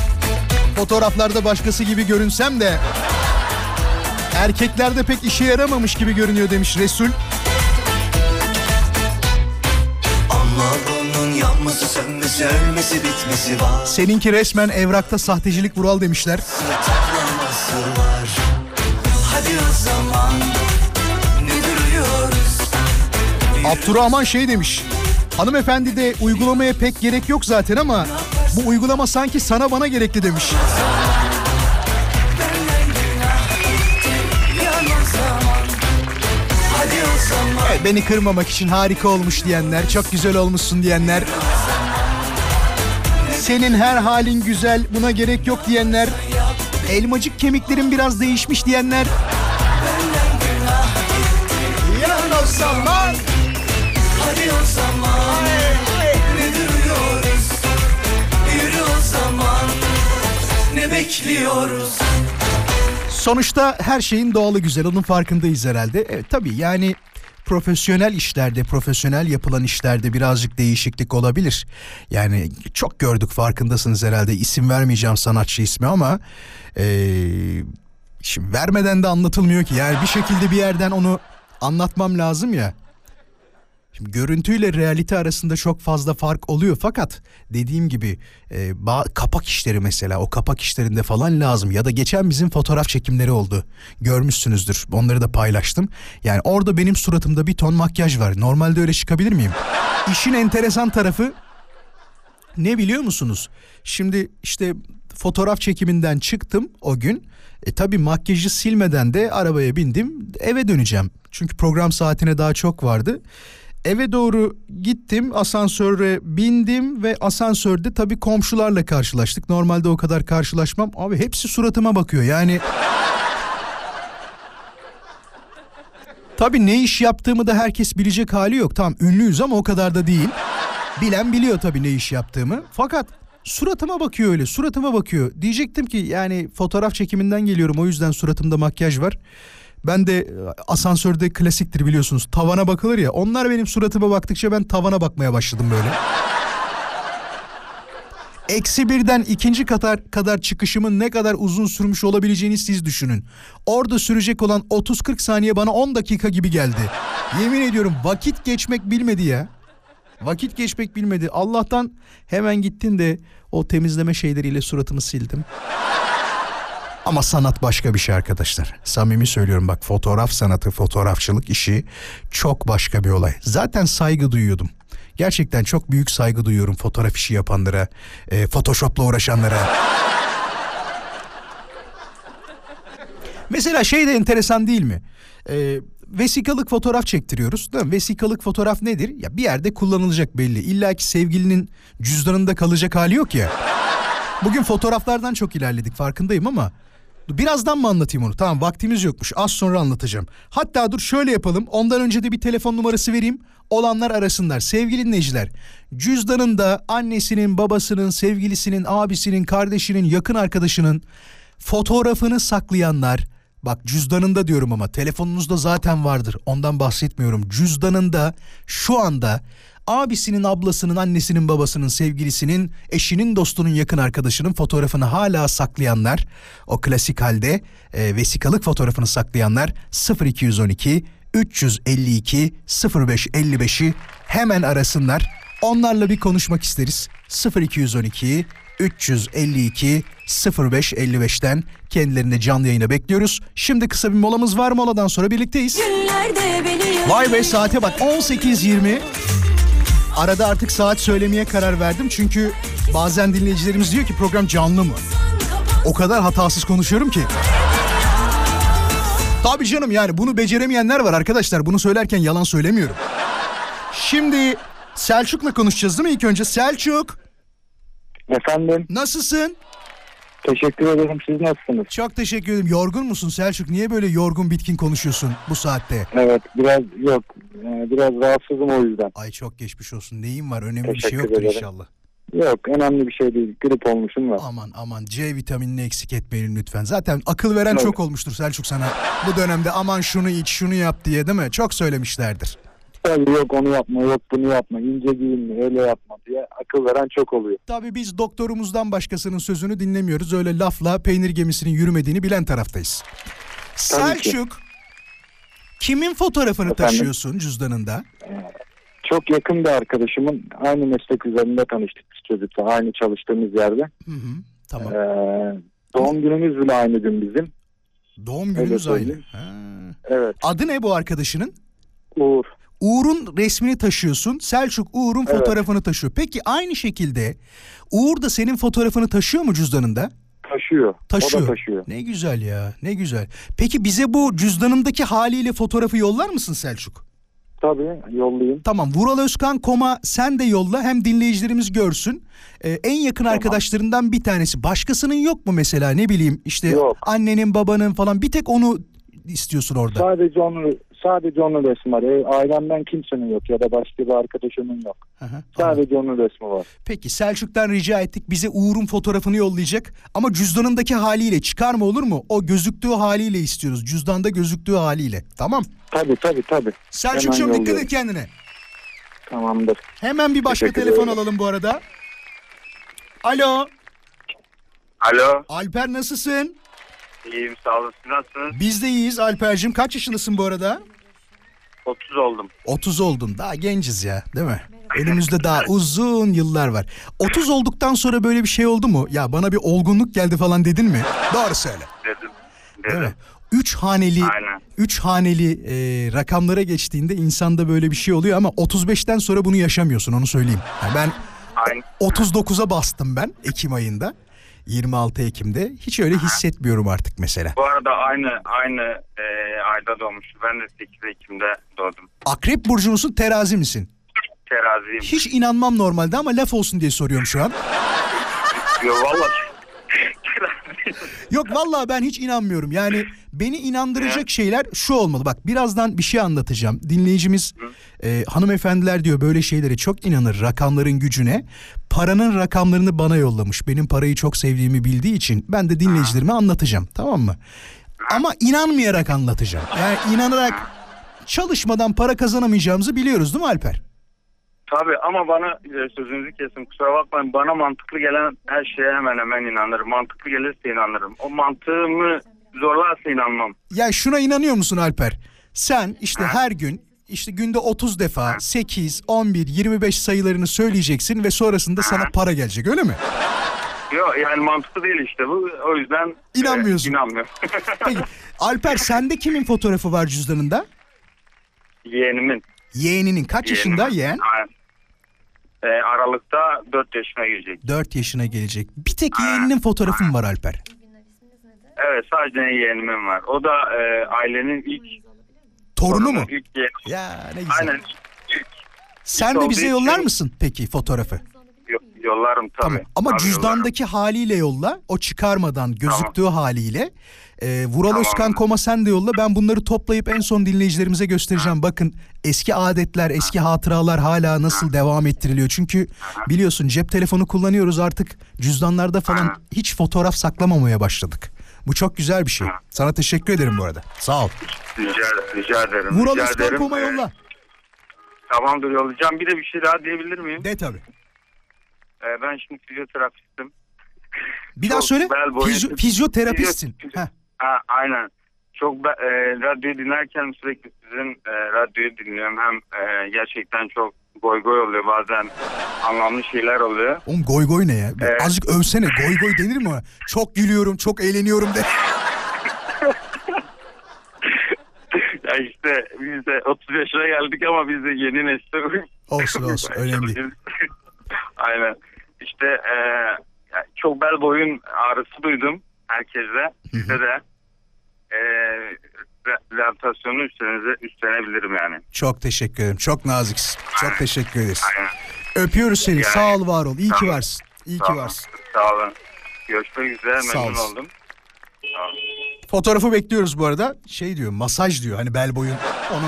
Fotoğraflarda başkası gibi görünsem de erkeklerde pek işe yaramamış gibi görünüyor demiş Resul. Yanması sönmesi ölmesi bitmesi var Seninki resmen evrakta sahtecilik Vural demişler. Saklaması var Hadi o zaman Ne duruyoruz Abdurrahman şey demiş. Hanımefendi de uygulamaya pek gerek yok zaten ama bu uygulama sanki sana bana gerekli demiş. Evet, beni kırmamak için harika olmuş diyenler, çok güzel olmuşsun diyenler. Senin her halin güzel, buna gerek yok diyenler. Elmacık kemiklerin biraz değişmiş diyenler. Yan bekliyoruz Sonuçta her şeyin doğalı güzel, onun farkındayız herhalde. Evet tabii yani profesyonel işlerde, profesyonel yapılan işlerde birazcık değişiklik olabilir. Yani çok gördük farkındasınız herhalde. İsim vermeyeceğim sanatçı ismi ama eee, şimdi vermeden de anlatılmıyor ki. Yani bir şekilde bir yerden onu anlatmam lazım ya. Şimdi görüntüyle realite arasında çok fazla fark oluyor fakat dediğim gibi e, ba- kapak işleri mesela o kapak işlerinde falan lazım ya da geçen bizim fotoğraf çekimleri oldu görmüşsünüzdür onları da paylaştım yani orada benim suratımda bir ton makyaj var normalde öyle çıkabilir miyim? İşin enteresan tarafı ne biliyor musunuz? Şimdi işte fotoğraf çekiminden çıktım o gün. E tabi makyajı silmeden de arabaya bindim eve döneceğim. Çünkü program saatine daha çok vardı. Eve doğru gittim, asansöre bindim ve asansörde tabii komşularla karşılaştık. Normalde o kadar karşılaşmam. Abi hepsi suratıma bakıyor. Yani Tabii ne iş yaptığımı da herkes bilecek hali yok. Tamam ünlüyüz ama o kadar da değil. Bilen biliyor tabii ne iş yaptığımı. Fakat suratıma bakıyor öyle suratıma bakıyor. Diyecektim ki yani fotoğraf çekiminden geliyorum o yüzden suratımda makyaj var. Ben de e, asansörde klasiktir biliyorsunuz tavana bakılır ya. Onlar benim suratıma baktıkça ben tavana bakmaya başladım böyle. Eksi birden ikinci kadar, kadar çıkışımın ne kadar uzun sürmüş olabileceğini siz düşünün. Orada sürecek olan 30-40 saniye bana 10 dakika gibi geldi. Yemin ediyorum vakit geçmek bilmedi ya. Vakit geçmek bilmedi. Allah'tan hemen gittin de o temizleme şeyleriyle suratımı sildim. Ama sanat başka bir şey arkadaşlar. Samimi söylüyorum bak fotoğraf sanatı, fotoğrafçılık işi çok başka bir olay. Zaten saygı duyuyordum. Gerçekten çok büyük saygı duyuyorum fotoğraf işi yapanlara, e, Photoshop'la uğraşanlara. Mesela şey de enteresan değil mi? Ee, vesikalık fotoğraf çektiriyoruz. Değil mi? Vesikalık fotoğraf nedir? Ya bir yerde kullanılacak belli. İlla ki sevgilinin cüzdanında kalacak hali yok ya. Bugün fotoğraflardan çok ilerledik farkındayım ama birazdan mı anlatayım onu? Tamam vaktimiz yokmuş. Az sonra anlatacağım. Hatta dur şöyle yapalım. Ondan önce de bir telefon numarası vereyim. Olanlar arasınlar. Sevgili dinleyiciler, cüzdanında annesinin, babasının, sevgilisinin, abisinin, kardeşinin, yakın arkadaşının fotoğrafını saklayanlar Bak cüzdanında diyorum ama telefonunuzda zaten vardır. Ondan bahsetmiyorum. Cüzdanında şu anda abisinin, ablasının, annesinin, babasının, sevgilisinin, eşinin, dostunun, yakın arkadaşının fotoğrafını hala saklayanlar, o klasik halde e, vesikalık fotoğrafını saklayanlar 0212 352 0555'i hemen arasınlar. Onlarla bir konuşmak isteriz. 0212 352 0555'ten kendilerini canlı yayına bekliyoruz. Şimdi kısa bir molamız var. Moladan sonra birlikteyiz. Vay be saate bak 18.20. Arada artık saat söylemeye karar verdim. Çünkü bazen dinleyicilerimiz diyor ki program canlı mı? O kadar hatasız konuşuyorum ki. Tabii canım yani bunu beceremeyenler var arkadaşlar. Bunu söylerken yalan söylemiyorum. Şimdi Selçuk'la konuşacağız değil mi ilk önce? Selçuk Efendim nasılsın? Teşekkür ederim siz nasılsınız? Çok teşekkür ederim. Yorgun musun Selçuk? Niye böyle yorgun bitkin konuşuyorsun bu saatte? Evet biraz yok e, biraz rahatsızım o yüzden. Ay çok geçmiş olsun. Neyin var? Önemli bir şey Teşekkür yoktur ederim. inşallah. Yok önemli bir şey değil grip olmuşum da. Aman aman C vitaminini eksik etmeyin lütfen. Zaten akıl veren Evet. çok olmuştur Selçuk sana. Bu dönemde aman şunu iç şunu yap diye değil mi? Çok söylemişlerdir. Tabii yok onu yapma yok bunu yapma ince giyinme öyle yapma diye akıl veren çok oluyor. Tabii biz doktorumuzdan başkasının sözünü dinlemiyoruz. Öyle lafla peynir gemisinin yürümediğini bilen taraftayız. Tabii ki. Selçuk kimin fotoğrafını Efendim? taşıyorsun cüzdanında? Çok yakın bir arkadaşımın aynı meslek üzerinde tanıştık biz çocukla aynı çalıştığımız yerde. Hı hı. Tamam. Ee, doğum günümüz bile aynı gün bizim. Doğum gününüz öyle aynı. söyleyeyim. Ha. Evet Adı ne bu arkadaşının? Uğur. Uğur'un resmini taşıyorsun. Selçuk Uğur'un Evet. fotoğrafını taşıyor. Peki aynı şekilde Uğur da senin fotoğrafını taşıyor mu cüzdanında? Taşıyor. Taşıyor. O da taşıyor. Ne güzel ya. Ne güzel. Peki bize bu cüzdanındaki haliyle fotoğrafı yollar mısın Selçuk? Tabii yollayayım. Tamam. Vural Özkan koma sen de yolla hem dinleyicilerimiz görsün. Ee, en yakın arkadaşlarından bir tanesi. Başkasının yok mu mesela ne bileyim işte Yok. annenin babanın falan bir tek onu istiyorsun orada. Sadece onu sadece onun resmi var. E, ailemden kimsenin yok ya da başka bir arkadaşımın yok. Hı hı. Sadece onun resmi var. Peki Selçuk'tan rica ettik bize Uğur'un fotoğrafını yollayacak ama cüzdanındaki haliyle çıkarma olur mu? O gözüktüğü haliyle istiyoruz. Cüzdanda gözüktüğü haliyle. Tamam. Tabii tabii tabii. Selçuk'cum dikkat et kendine. Tamamdır. Hemen bir başka Teşekkür telefon ederim. alalım bu arada. Alo. Alo, Alper nasılsın? iyiyim sağ olun. Siz nasılsınız? Biz de iyiyiz Alper'cim. Kaç yaşındasın bu arada? 30 oldum. 30 oldun. Daha genciz ya değil mi? Önümüzde daha uzun yıllar var. 30 olduktan sonra böyle bir şey oldu mu? Ya bana bir olgunluk geldi falan dedin mi? Doğru söyle. Dedim. Değil mi? Dedim. Üç haneli, Aynen. üç haneli e, rakamlara geçtiğinde insanda böyle bir şey oluyor ama 35'ten sonra bunu yaşamıyorsun onu söyleyeyim. Yani ben Aynen. 39'a bastım ben Ekim ayında. 26 Ekim'de. Hiç öyle hissetmiyorum artık mesela. Bu arada aynı aynı e, ayda doğmuş. Ben de 8 Ekim'de doğdum. Akrep burcu musun terazi misin? Teraziyim. Hiç inanmam normalde ama laf olsun diye soruyorum şu an. Yo valla. Yok vallahi ben hiç inanmıyorum. Yani beni inandıracak şeyler şu olmalı. Bak birazdan bir şey anlatacağım. Dinleyicimiz e, hanımefendiler diyor böyle şeylere çok inanır rakamların gücüne. Paranın rakamlarını bana yollamış. Benim parayı çok sevdiğimi bildiği için ben de dinleyicilerime anlatacağım. Tamam mı? Ama inanmayarak anlatacağım. Yani inanarak çalışmadan para kazanamayacağımızı biliyoruz değil mi Alper? Tabii ama bana e, sözünüzü kesin kusura bakmayın. Bana mantıklı gelen her şeye hemen hemen inanırım. Mantıklı gelirse inanırım. O mantığımı zorlarsa inanmam. Ya şuna inanıyor musun Alper? Sen işte her gün işte günde 30 defa 8, 11, 25 sayılarını söyleyeceksin ve sonrasında sana para gelecek öyle mi? Yok yani mantıklı değil işte bu. O yüzden İnanmıyorsun. E, inanmıyorum. Peki Alper sende kimin fotoğrafı var cüzdanında? Yeğenimin. Yeğeninin kaç yaşında Yeğenimin. yeğen? Aynen. E, Aralıkta 4 yaşına girecek. 4 yaşına gelecek. Bir tek yeğeninin fotoğrafı mı var Alper? Evet sadece yeğenimin var. O da e, ailenin ilk Torunu mu? İlk. Ya ne güzel. Aynen ilk. Sen de bize için- yollar mısın peki fotoğrafı? Yo- Yollarım tabii. Tamam. Ama Tabii cüzdandaki haliyle yolla. O çıkarmadan gözüktüğü haliyle. Ee, Vural Tamam. Özkan Koma sen de yolla. Ben bunları toplayıp en son dinleyicilerimize göstereceğim. Bakın eski adetler, eski hatıralar hala nasıl devam ettiriliyor. Çünkü biliyorsun cep telefonu kullanıyoruz artık cüzdanlarda falan hiç fotoğraf saklamamaya başladık. Bu çok güzel bir şey. Sana teşekkür ederim bu arada. Sağ ol. Rica, rica ederim. Vural rica ederim. Koma Ee, yolla. Tamamdır yollayacağım. Bir de bir şey daha diyebilir miyim? De tabii. Ee, ben şimdi fizyoterapistim. Bir daha Çok söyle. Fizyo- fizyoterapistsin. Fizyo- Heh. Ha, aynen. Çok e, radyoyu dinlerken sürekli sizin e, radyoyu dinliyorum. Hem e, gerçekten çok goy goy oluyor bazen anlamlı şeyler oluyor. Oğlum goy goy ne ya? Evet. Azıcık övsene. Goy goy denir mi? Çok gülüyorum, çok eğleniyorum de. ya işte biz de 30 yaşına geldik ama biz de yeni nesil. Olsun, olsun, önemli. Aynen. İşte e, çok bel boyun ağrısı duydum herkese. Size de e, re- rehabilitasyonu üstlenize, üstlenebilirim yani. Çok teşekkür ederim. Çok naziksin. Çok teşekkür ederiz. Aynen. Öpüyoruz seni. Yani- Sağ ol, var ol. İyi ki Tamam. varsın. İyi ki Tamam. varsın. Sağ olun. Görüşmek üzere. Sağ Memnun olasın. oldum. Sağ olun. Fotoğrafı bekliyoruz bu arada. Şey diyor, masaj diyor. Hani bel boyun. Onu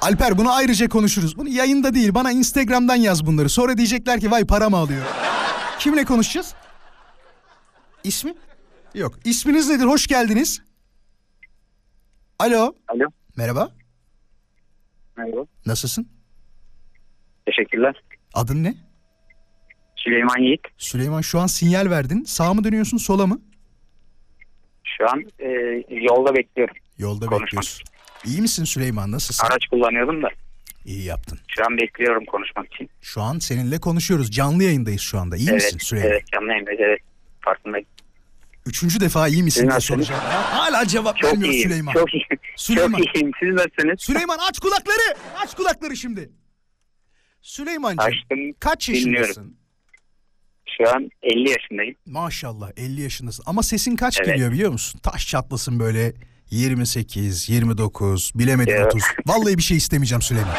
Alper bunu ayrıca konuşuruz. Bunu yayında değil. Bana Instagram'dan yaz bunları. Sonra diyecekler ki vay para mı alıyor? Kimle konuşacağız? İsmi? Yok. İsminiz nedir? Hoş geldiniz. Alo. Alo. Merhaba. Merhaba. Nasılsın? Teşekkürler. Adın ne? Süleyman Yiğit. Süleyman şu an sinyal verdin. Sağa mı dönüyorsun sola mı? Şu an e, yolda bekliyorum. Yolda Konuşmak. bekliyorsun. İyi misin Süleyman? Nasılsın? Araç kullanıyordum da. İyi yaptın. Şu an bekliyorum konuşmak için. Şu an seninle konuşuyoruz. Canlı yayındayız şu anda. İyi misin evet, Süleyman? evet canlı yayındayız, evet. Farkındayım. Üçüncü defa iyi misin diye soracağım. Hala cevap Çok vermiyor iyiyim. Süleyman. Çok iyiyim. Süleyman. Çok iyiyim. Siz nasılsınız? Süleyman aç kulakları. Aç kulakları şimdi. Süleymancığım Açtım. kaç dinliyorum. yaşındasın? Şu an 50 yaşındayım. Maşallah 50 yaşındasın. Ama sesin kaç Evet. geliyor biliyor musun? Taş çatlasın böyle 28, 29, bilemedin Ya. 30. Vallahi bir şey istemeyeceğim Süleyman.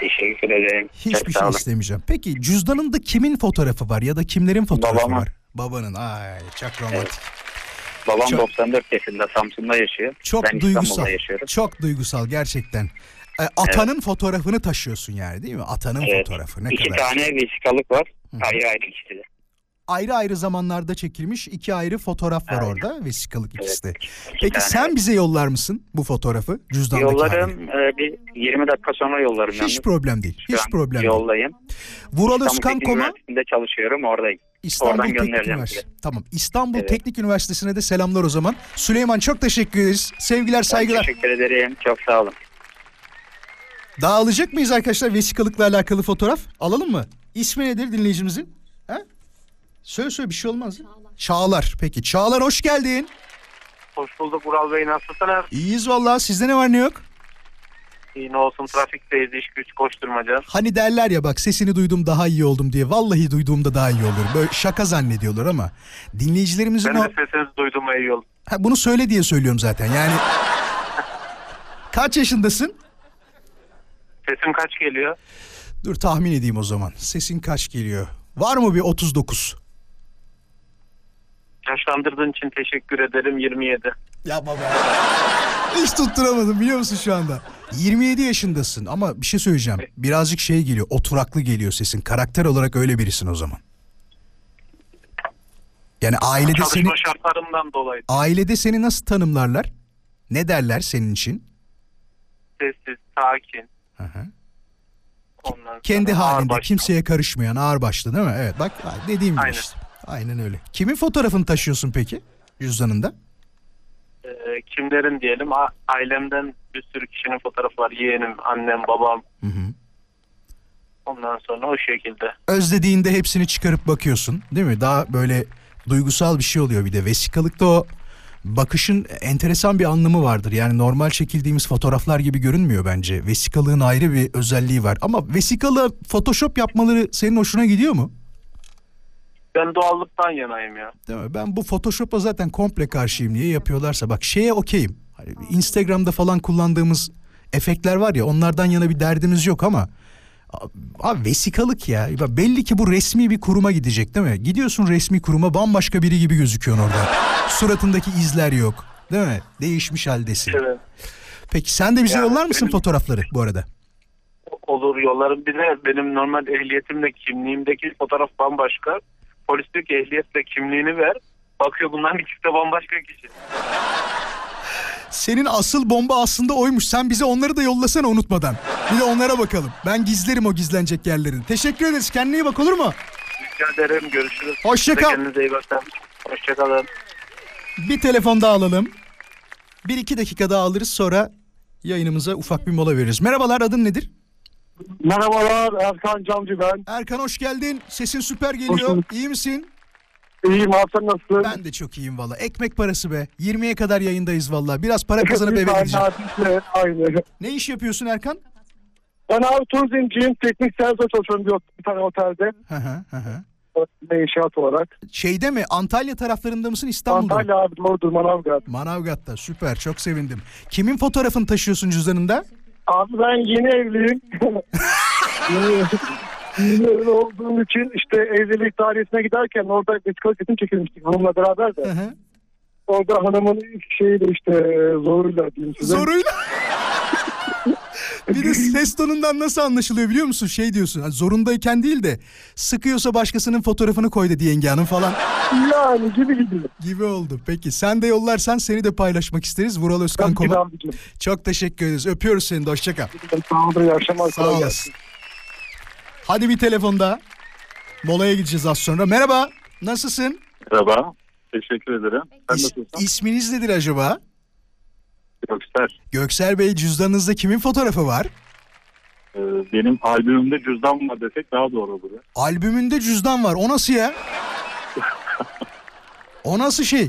Teşekkür ederim. Hiçbir Çok şey istemeyeceğim. Peki cüzdanında kimin fotoğrafı var ya da kimlerin fotoğrafı Babamın. var? Babanın. Ay çok romantik. Babam Çok- 94 yaşında Samsun'da yaşıyor. Çok ben duygusal. İstanbul'da yaşıyorum. Çok duygusal gerçekten. E, atanın fotoğrafını taşıyorsun yani değil mi? Atanın Evet. fotoğrafı ne İki kadar. tane vesikalık var. Hı. Ayrı ayrı ikisi. Ayrı ayrı zamanlarda çekilmiş iki ayrı fotoğraf var Evet. orada vesikalık ikisi de. Evet. İki Peki tane. sen bize yollar mısın bu fotoğrafı cüzdandaki Yollarım halini? e, bir 20 dakika sonra yollarım. Hiç yalnız. problem değil. Şu Hiç problem değil. Yoldayım. Vural İstanbul Özkan Koma Üniversitesi'nde çalışıyorum oradayım. İstanbul oradan Teknik Üniversitesi. size. Tamam. İstanbul Evet. Teknik Üniversitesi'ne de selamlar o zaman. Süleyman çok teşekkür ederiz. Sevgiler, Ben saygılar. teşekkür ederim. Çok sağ olun. Daha alacak mıyız arkadaşlar vesikalıkla alakalı fotoğraf? Alalım mı? İsmi nedir dinleyicimizin? Ha? Söyle söyle bir şey olmaz. Çağlar. Peki Çağlar hoş geldin. Hoş bulduk Vural Bey. Nasılsınız? İyiyiz vallahi. Sizde ne var ne yok? Yine olsun trafikteyiz iş güç koşturmaca. Hani derler ya bak sesini duydum daha iyi oldum diye. Vallahi duyduğumda daha iyi olur. Böyle şaka zannediyorlar ama dinleyicilerimizin Ben o... de sesinizi duyduğuma iyi oldu. Ha, bunu söyle diye söylüyorum zaten yani. Kaç yaşındasın? Sesim kaç geliyor? Dur tahmin edeyim o zaman. Sesin kaç geliyor? Var mı bir 39? Yaşlandırdığın için teşekkür ederim 27. Yapma be. Hiç tutturamadım biliyor musun şu anda? 27 yaşındasın ama bir şey söyleyeceğim. Birazcık şey geliyor, oturaklı geliyor sesin. Karakter olarak öyle birisin o zaman. Yani ailede seni Çalışma şartlarımdan dolayı ailede seni nasıl tanımlarlar? Ne derler senin için? sessiz, sakin. Hı hı. Ondan Kendi halinde ağırbaşlı. kimseye karışmayan ağırbaşlı değil mi? Evet bak dediğim gibi Aynen. işte. Aynen öyle. Kimin fotoğrafını taşıyorsun peki cüzdanında? Ee, kimlerin diyelim a- ailemden bir sürü kişinin fotoğrafı var. Yeğenim, annem, babam. Hı hı. Ondan sonra o şekilde. Özlediğinde hepsini çıkarıp bakıyorsun değil mi? Daha böyle duygusal bir şey oluyor bir de. Vesikalıkta o bakışın enteresan bir anlamı vardır. Yani normal çekildiğimiz fotoğraflar gibi görünmüyor bence. Vesikalığın ayrı bir özelliği var. Ama vesikalı photoshop yapmaları senin hoşuna gidiyor mu? Ben doğallıktan yanayım ya. Değil mi? Ben bu Photoshop'a zaten komple karşıyım. Niye yapıyorlarsa bak şeye okeyim. Hani Instagram'da falan kullandığımız efektler var ya onlardan yana bir derdimiz yok ama abi vesikalık ya. Ya Belli ki bu resmi bir kuruma gidecek değil mi? Gidiyorsun resmi kuruma bambaşka biri gibi gözüküyorsun orada. Suratındaki izler yok. Değil mi? Değişmiş haldesin. Evet. Peki sen de bize Yani yollar mısın benim- fotoğrafları bu arada? Olur yollarım. Bir de benim normal ehliyetimle kimliğimdeki fotoğraf bambaşka. Polis diyor ki ehliyetle kimliğini ver. Bakıyor bunların ikisi de bambaşka kişi. Senin asıl bomba aslında oymuş. Sen bize onları da yollasana unutmadan. Bir de onlara bakalım. Ben gizlerim o gizlenecek yerlerini. Teşekkür ederiz. Kendine iyi bak olur mu? Rica ederim. Görüşürüz. Hoşça Size kal. Kendinize iyi bakın. Hoşçakalın. Bir telefon daha alalım. Bir iki dakika daha alırız sonra yayınımıza ufak bir mola veririz. Merhabalar adın nedir? Merhabalar Erkan Camcı ben. Erkan hoş geldin. Sesin süper geliyor. İyi misin? İyiyim sen nasılsın? Ben de çok iyiyim valla. Ekmek parası be. 20'ye kadar yayındayız valla. Biraz para kazanıp eve gideceğim. Aynı. Ne iş yapıyorsun Erkan? Ben abi turizmciyim. Teknik servise çalışıyorum bir, bir tane otelde. Hı hı hı inşaat olarak. Şeyde mi? Antalya taraflarında mısın İstanbul'da? Antalya abi doğrudur Manavgat. Manavgat'ta süper çok sevindim. Kimin fotoğrafını taşıyorsun cüzdanında? Abi ben yeni evliyim. evli olduğum için işte evlilik dairesine giderken orada vesikalık resim çekilmiştik hanımla beraber de. Hı hı. Orada hanımın şeyi de işte e, zoruyla diyeyim size. Zoruyla. Bir de ses tonundan nasıl anlaşılıyor biliyor musun? Şey diyorsun hani zorundayken değil de sıkıyorsa başkasının fotoğrafını koy dedi yenge hanım falan Yani gibi gibi. gibi oldu. Peki sen de yollarsan seni de paylaşmak isteriz. Vural Özkan Koma. Çok teşekkür ederiz. Öpüyoruz seni de hoşça kal. Sağ olun iyi akşamlar. Sağ olasın. Hadi bir telefon daha. Molaya gideceğiz az sonra. Merhaba. Nasılsın? Merhaba. Teşekkür ederim. Sen İs- nasılsın? isminiz nedir acaba? Göksel. Göksel Bey cüzdanınızda kimin fotoğrafı var? Ee, benim albümümde cüzdan var desek daha doğru olur. ya. Albümünde cüzdan var. O nasıl ya? o nasıl şey?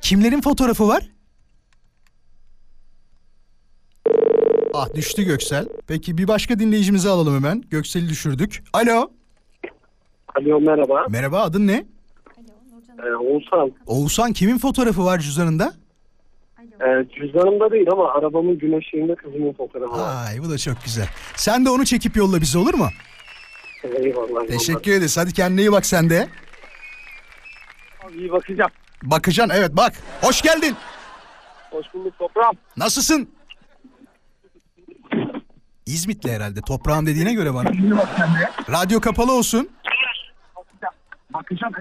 Kimlerin fotoğrafı var? Ah düştü Göksel. Peki bir başka dinleyicimizi alalım hemen. Göksel'i düşürdük. Alo. Alo merhaba. Merhaba adın ne? Ee, Oğuzhan. Oğuzhan kimin fotoğrafı var cüzdanında? Ee, cüzdanımda değil ama arabamın güneşliğinde kızımın fotoğrafı var. Ay bu da çok güzel. Sen de onu çekip yolla bize olur mu? Eyvallah. Teşekkür ederiz. Hadi kendine iyi bak sen de. eyvallah. İyi bakacağım. Bakacaksın evet bak. Hoş geldin. Hoş bulduk toprağım. Nasılsın? İzmitli herhalde. Toprağım dediğine göre bana. Radyo kapalı olsun. Bakacağım.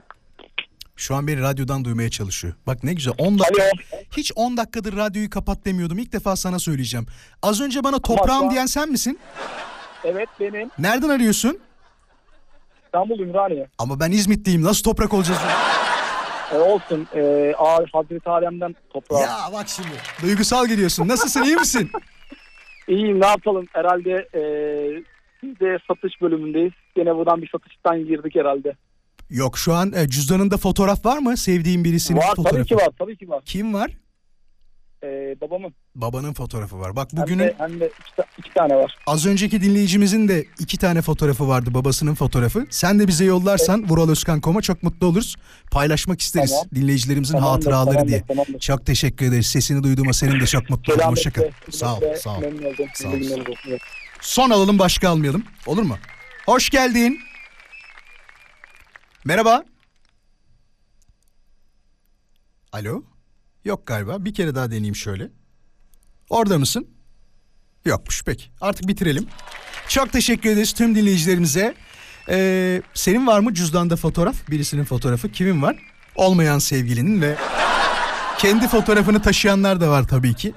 Şu an beni radyodan duymaya çalışıyor. Bak ne güzel 10 dakika. Hiç 10 dakikadır radyoyu kapat demiyordum. İlk defa sana söyleyeceğim. Az önce bana toprağım diyen sen misin? Evet benim. Nereden arıyorsun? İstanbul Ümraniye. Ama ben İzmitliyim. Nasıl toprak olacağız? Ee, olsun. Ee, Ağır Hazreti Adem'den toprağa. ya bak şimdi. Duygusal geliyorsun. Nasılsın iyi misin? İyiyim ne yapalım herhalde ee, biz de satış bölümündeyiz. Gene buradan bir satıştan girdik herhalde. Yok şu an e, cüzdanında fotoğraf var mı? Sevdiğin birisinin var fotoğrafı. tabii ki var tabii ki var. Kim var? Ee, babamın. Babanın fotoğrafı var. Bak Hem bugünün de, hem de iki, iki tane var. az önceki dinleyicimizin de iki tane fotoğrafı vardı babasının fotoğrafı. Sen de bize yollarsan vuraloskan.com'a çok mutlu oluruz. Paylaşmak isteriz Tamam. dinleyicilerimizin Tamamdır, hatıraları tamamdır, diye. tamamdır. Çok teşekkür ederiz. Sesini duyduğuma senin de çok mutlu oldum. Hoşçakal. Sağ ol, sağ ol. Sağ ol. Son alalım başka almayalım. Olur mu? Hoş geldin. Merhaba. Alo? Yok galiba. Bir kere daha deneyeyim şöyle. Orada mısın? Yokmuş peki. Artık bitirelim. Çok teşekkür ederiz tüm dinleyicilerimize. Ee, senin var mı cüzdanda fotoğraf? Birisinin fotoğrafı. Kimin var? Olmayan sevgilinin ve kendi fotoğrafını taşıyanlar da var tabii ki.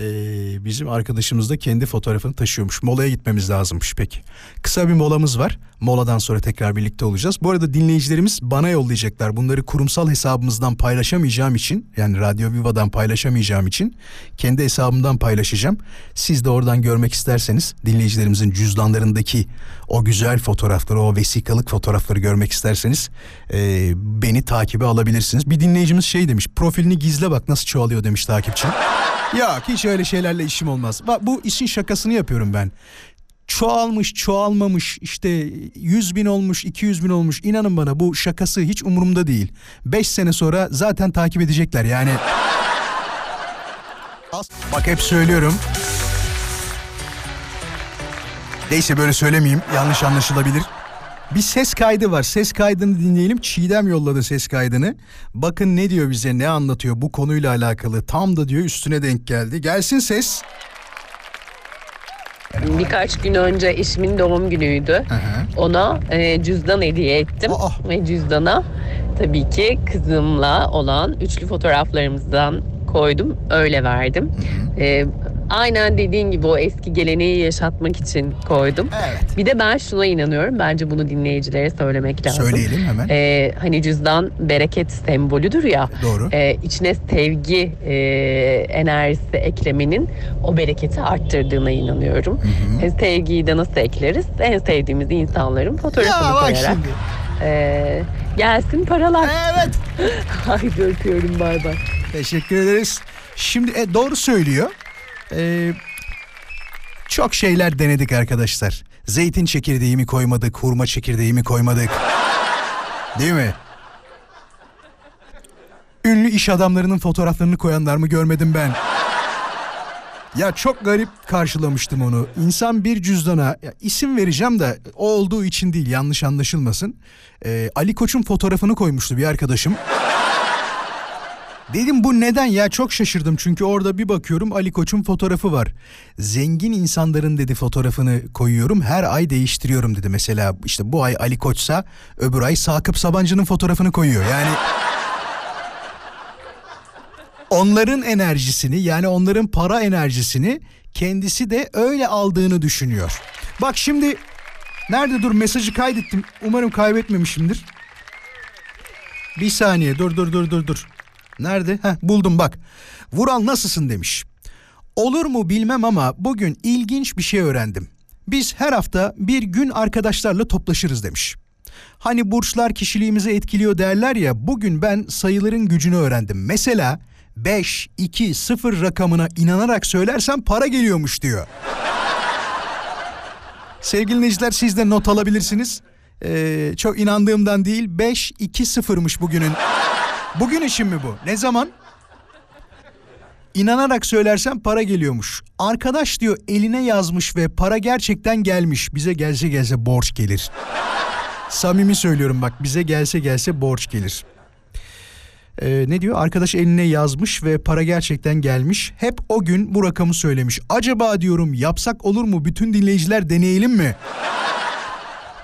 Ee, bizim arkadaşımız da kendi fotoğrafını taşıyormuş. Molaya gitmemiz lazımmış peki. Kısa bir molamız var. Moladan sonra tekrar birlikte olacağız. Bu arada dinleyicilerimiz bana yollayacaklar. Bunları kurumsal hesabımızdan paylaşamayacağım için yani Radyo Viva'dan paylaşamayacağım için kendi hesabımdan paylaşacağım. Siz de oradan görmek isterseniz dinleyicilerimizin cüzdanlarındaki o güzel fotoğrafları, o vesikalık fotoğrafları görmek isterseniz e, beni takibe alabilirsiniz. Bir dinleyicimiz şey demiş profilini gizle bak nasıl çoğalıyor demiş takipçi. Yok hiç öyle şeylerle işim olmaz. Bak bu işin şakasını yapıyorum ben. Çoğalmış çoğalmamış işte 100 bin olmuş 200 bin olmuş inanın bana bu şakası hiç umurumda değil. 5 sene sonra zaten takip edecekler yani. Bak hep söylüyorum. Neyse böyle söylemeyeyim yanlış anlaşılabilir. Bir ses kaydı var. Ses kaydını dinleyelim. Çiğdem yolladı ses kaydını. Bakın ne diyor bize, ne anlatıyor bu konuyla alakalı. Tam da diyor üstüne denk geldi. Gelsin ses. Birkaç gün önce eşimin doğum günüydü. Hı hı. Ona e, cüzdan hediye ettim. Aa. Ve cüzdana tabii ki kızımla olan üçlü fotoğraflarımızdan koydum. Öyle verdim. E, aynen dediğin gibi o eski geleneği yaşatmak için koydum. Evet. Bir de ben şuna inanıyorum. Bence bunu dinleyicilere söylemek lazım. Söyleyelim hemen. E, hani cüzdan bereket sembolüdür ya. Doğru. e, içine sevgi e, enerjisi eklemenin o bereketi arttırdığına inanıyorum. E, sevgiyi de nasıl ekleriz? En sevdiğimiz insanların fotoğrafını Ya koyarak. şimdi. E, gelsin paralar. Evet. Haydi öpüyorum bay bay. Teşekkür ederiz. Şimdi e, doğru söylüyor. Ee, çok şeyler denedik arkadaşlar. Zeytin çekirdeği mi koymadık, hurma çekirdeği mi koymadık? Değil mi? Ünlü iş adamlarının fotoğraflarını koyanlar mı görmedim ben. Ya çok garip karşılamıştım onu. İnsan bir cüzdana ya isim vereceğim de o olduğu için değil yanlış anlaşılmasın. Ee, Ali Koç'un fotoğrafını koymuştu bir arkadaşım. Dedim bu neden ya çok şaşırdım çünkü orada bir bakıyorum Ali Koç'un fotoğrafı var. Zengin insanların dedi fotoğrafını koyuyorum her ay değiştiriyorum dedi. Mesela işte bu ay Ali Koç'sa öbür ay Sakıp Sabancı'nın fotoğrafını koyuyor. Yani onların enerjisini yani onların para enerjisini kendisi de öyle aldığını düşünüyor. Bak şimdi nerede dur mesajı kaydettim umarım kaybetmemişimdir. Bir saniye dur dur dur dur dur. Nerede? Heh, buldum bak. Vural nasılsın demiş. Olur mu bilmem ama bugün ilginç bir şey öğrendim. Biz her hafta bir gün arkadaşlarla toplaşırız demiş. Hani burçlar kişiliğimizi etkiliyor derler ya bugün ben sayıların gücünü öğrendim. Mesela 5, 2, 0 rakamına inanarak söylersem para geliyormuş diyor. Sevgili dinleyiciler siz de not alabilirsiniz. Ee, çok inandığımdan değil 5, 2, 0'mış bugünün. Bugün için mi bu? Ne zaman? İnanarak söylersem para geliyormuş. Arkadaş diyor eline yazmış ve para gerçekten gelmiş. Bize gelse gelse borç gelir. Samimi söylüyorum bak bize gelse gelse borç gelir. Ee, ne diyor? Arkadaş eline yazmış ve para gerçekten gelmiş. Hep o gün bu rakamı söylemiş. Acaba diyorum yapsak olur mu? Bütün dinleyiciler deneyelim mi?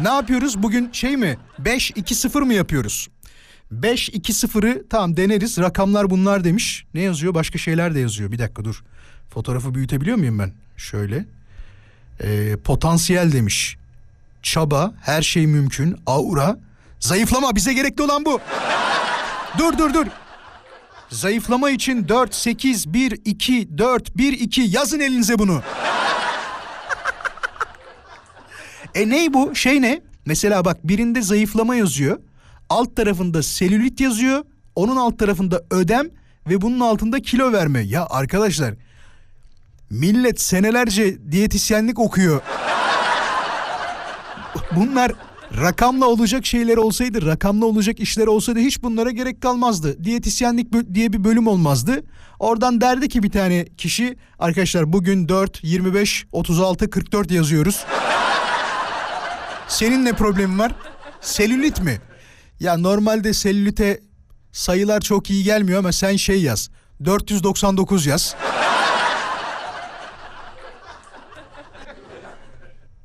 ne yapıyoruz? Bugün şey mi? 5-2-0 mı yapıyoruz? 5-2-0'ı tamam deneriz. Rakamlar bunlar demiş. Ne yazıyor? Başka şeyler de yazıyor. Bir dakika dur. Fotoğrafı büyütebiliyor muyum ben? Şöyle. Ee, potansiyel demiş. Çaba, her şey mümkün, aura. Zayıflama bize gerekli olan bu. dur dur dur. Zayıflama için 4, 8, 1, 2, 4, 1, 2 yazın elinize bunu. e ney bu? Şey ne? Mesela bak birinde zayıflama yazıyor. Alt tarafında selülit yazıyor. Onun alt tarafında ödem ve bunun altında kilo verme. Ya arkadaşlar millet senelerce diyetisyenlik okuyor. Bunlar rakamla olacak şeyler olsaydı, rakamla olacak işler olsaydı hiç bunlara gerek kalmazdı. Diyetisyenlik diye bir bölüm olmazdı. Oradan derdi ki bir tane kişi arkadaşlar bugün 4, 25, 36, 44 yazıyoruz. Senin ne problemin var? Selülit mi? Ya normalde selülite sayılar çok iyi gelmiyor ama sen şey yaz. 499 yaz.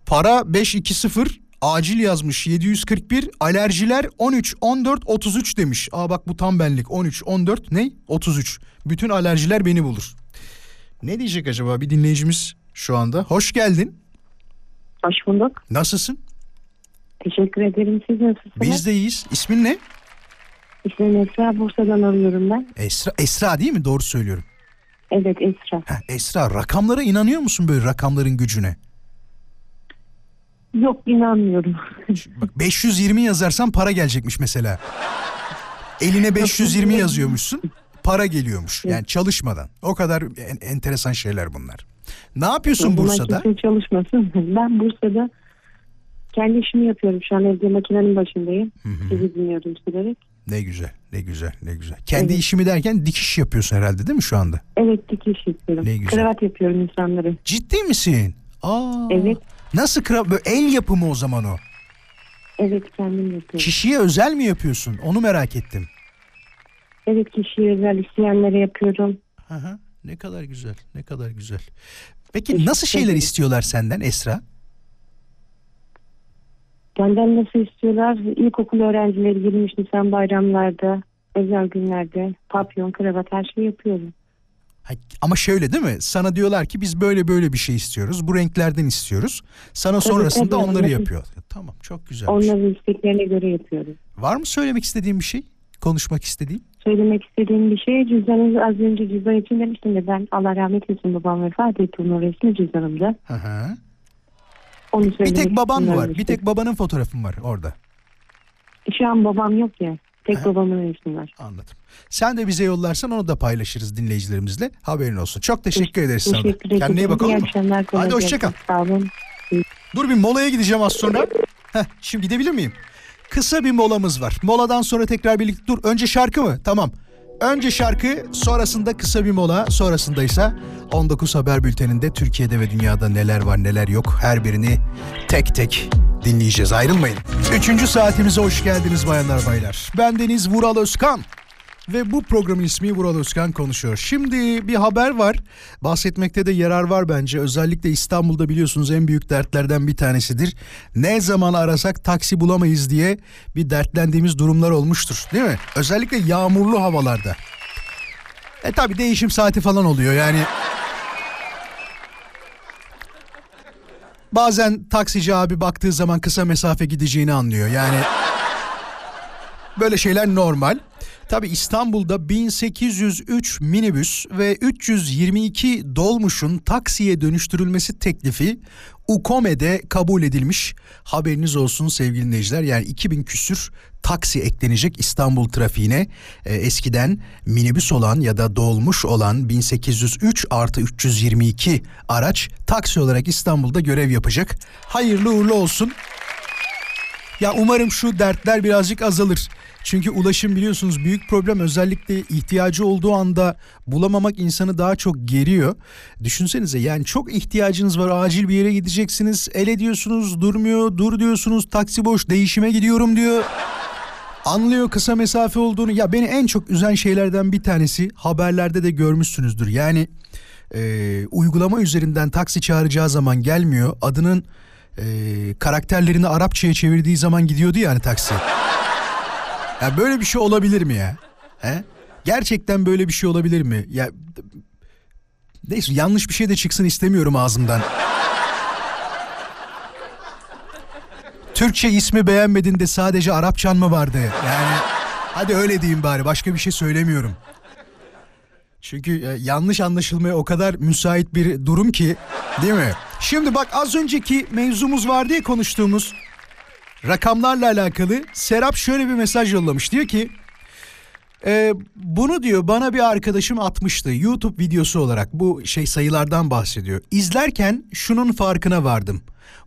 Para 520 acil yazmış 741 alerjiler 13 14 33 demiş. Aa bak bu tam benlik 13 14 ne? 33. Bütün alerjiler beni bulur. Ne diyecek acaba bir dinleyicimiz şu anda? Hoş geldin. Hoş bulduk. Nasılsın? Teşekkür ederim. Siz nasılsınız? Biz de iyiyiz. İsmin ne? İsmim Esra. Bursa'dan arıyorum ben. Esra Esra değil mi? Doğru söylüyorum. Evet Esra. Heh, Esra rakamlara inanıyor musun böyle rakamların gücüne? Yok inanmıyorum. Bak 520 yazarsan para gelecekmiş mesela. Eline 520 yazıyormuşsun. Para geliyormuş. Yani çalışmadan. O kadar en- enteresan şeyler bunlar. Ne yapıyorsun Bursa'da? kimse çalışmasın. Ben Bursa'da kendi işimi yapıyorum. Şu an evde makinenin başındayım. Sizi dinliyorum sürekli. Ne güzel, ne güzel, ne güzel. Kendi Evet. işimi derken dikiş yapıyorsun herhalde değil mi şu anda? Evet dikiş yapıyorum. Ne güzel. Kravat yapıyorum insanları. Ciddi misin? Aa. Evet. Nasıl kra böyle el yapımı o zaman o? Evet kendim yapıyorum. Kişiye özel mi yapıyorsun? Onu merak ettim. Evet kişiye özel isteyenlere yapıyorum. Hı hı. Ne kadar güzel, ne kadar güzel. Peki nasıl şeyler istiyorlar senden Esra? Benden nasıl istiyorlar? İlkokul öğrencileri 23 Nisan bayramlarda, özel günlerde papyon, kravat her şeyi yapıyorum. Ha, Ama şöyle değil mi? Sana diyorlar ki biz böyle böyle bir şey istiyoruz. Bu renklerden istiyoruz. Sana Tabii, sonrasında tabii, onları yapıyor. Tamam çok güzel. Onların isteklerine göre yapıyorum. Var mı söylemek istediğin bir şey? Konuşmak istediğin? Söylemek istediğim bir şey cüzdanınızı az önce cüzdan için demiştim de ben Allah rahmet eylesin babam vefat etti onun resmi cüzdanımda. Hı hı. Onu Bir tek baban mı var? Bir tek babanın fotoğrafı mı var orada? Şu an babam yok ya. Tek Ha. babamın resmi var. Anladım. Sen de bize yollarsan onu da paylaşırız dinleyicilerimizle. Haberin olsun. Çok teşekkür ederiz sana. da. Teşekkür. Kendine iyi bak olur mu? Hadi hoşça gelsin. kal. Sağ olun. Dur bir molaya gideceğim az sonra. Heh, şimdi gidebilir miyim? Kısa bir molamız var. Moladan sonra tekrar birlikte dur. Önce şarkı mı? Tamam. Önce şarkı, sonrasında kısa bir mola, sonrasında ise 19 Haber Bülteni'nde Türkiye'de ve dünyada neler var neler yok her birini tek tek dinleyeceğiz. Ayrılmayın. Üçüncü saatimize hoş geldiniz bayanlar baylar. Ben Deniz Vural Özkan. Ve bu programın ismi Vural Özkan konuşuyor. Şimdi bir haber var. Bahsetmekte de yarar var bence. Özellikle İstanbul'da biliyorsunuz en büyük dertlerden bir tanesidir. Ne zaman arasak taksi bulamayız diye bir dertlendiğimiz durumlar olmuştur. Değil mi? Özellikle yağmurlu havalarda. E tabi değişim saati falan oluyor yani. Bazen taksici abi baktığı zaman kısa mesafe gideceğini anlıyor. Yani böyle şeyler normal. Tabi İstanbul'da 1803 minibüs ve 322 dolmuşun taksiye dönüştürülmesi teklifi UKOME'de kabul edilmiş. Haberiniz olsun sevgili dinleyiciler. Yani 2000 küsür taksi eklenecek İstanbul trafiğine. Ee, eskiden minibüs olan ya da dolmuş olan 1803 artı 322 araç taksi olarak İstanbul'da görev yapacak. Hayırlı uğurlu olsun. Ya umarım şu dertler birazcık azalır. Çünkü ulaşım biliyorsunuz büyük problem özellikle ihtiyacı olduğu anda bulamamak insanı daha çok geriyor. Düşünsenize yani çok ihtiyacınız var acil bir yere gideceksiniz el ediyorsunuz durmuyor dur diyorsunuz taksi boş değişime gidiyorum diyor. Anlıyor kısa mesafe olduğunu ya beni en çok üzen şeylerden bir tanesi haberlerde de görmüşsünüzdür. Yani e, uygulama üzerinden taksi çağıracağı zaman gelmiyor adının e, karakterlerini Arapçaya çevirdiği zaman gidiyordu yani taksi. Ya böyle bir şey olabilir mi ya? He? Gerçekten böyle bir şey olabilir mi? Ya neyse yanlış bir şey de çıksın istemiyorum ağzımdan. Türkçe ismi beğenmedin de sadece Arapçan mı vardı? Yani hadi öyle diyeyim bari başka bir şey söylemiyorum. Çünkü e, yanlış anlaşılmaya o kadar müsait bir durum ki değil mi? Şimdi bak az önceki mevzumuz var diye konuştuğumuz rakamlarla alakalı Serap şöyle bir mesaj yollamış. Diyor ki Ee, bunu diyor bana bir arkadaşım atmıştı YouTube videosu olarak bu şey sayılardan bahsediyor. İzlerken şunun farkına vardım.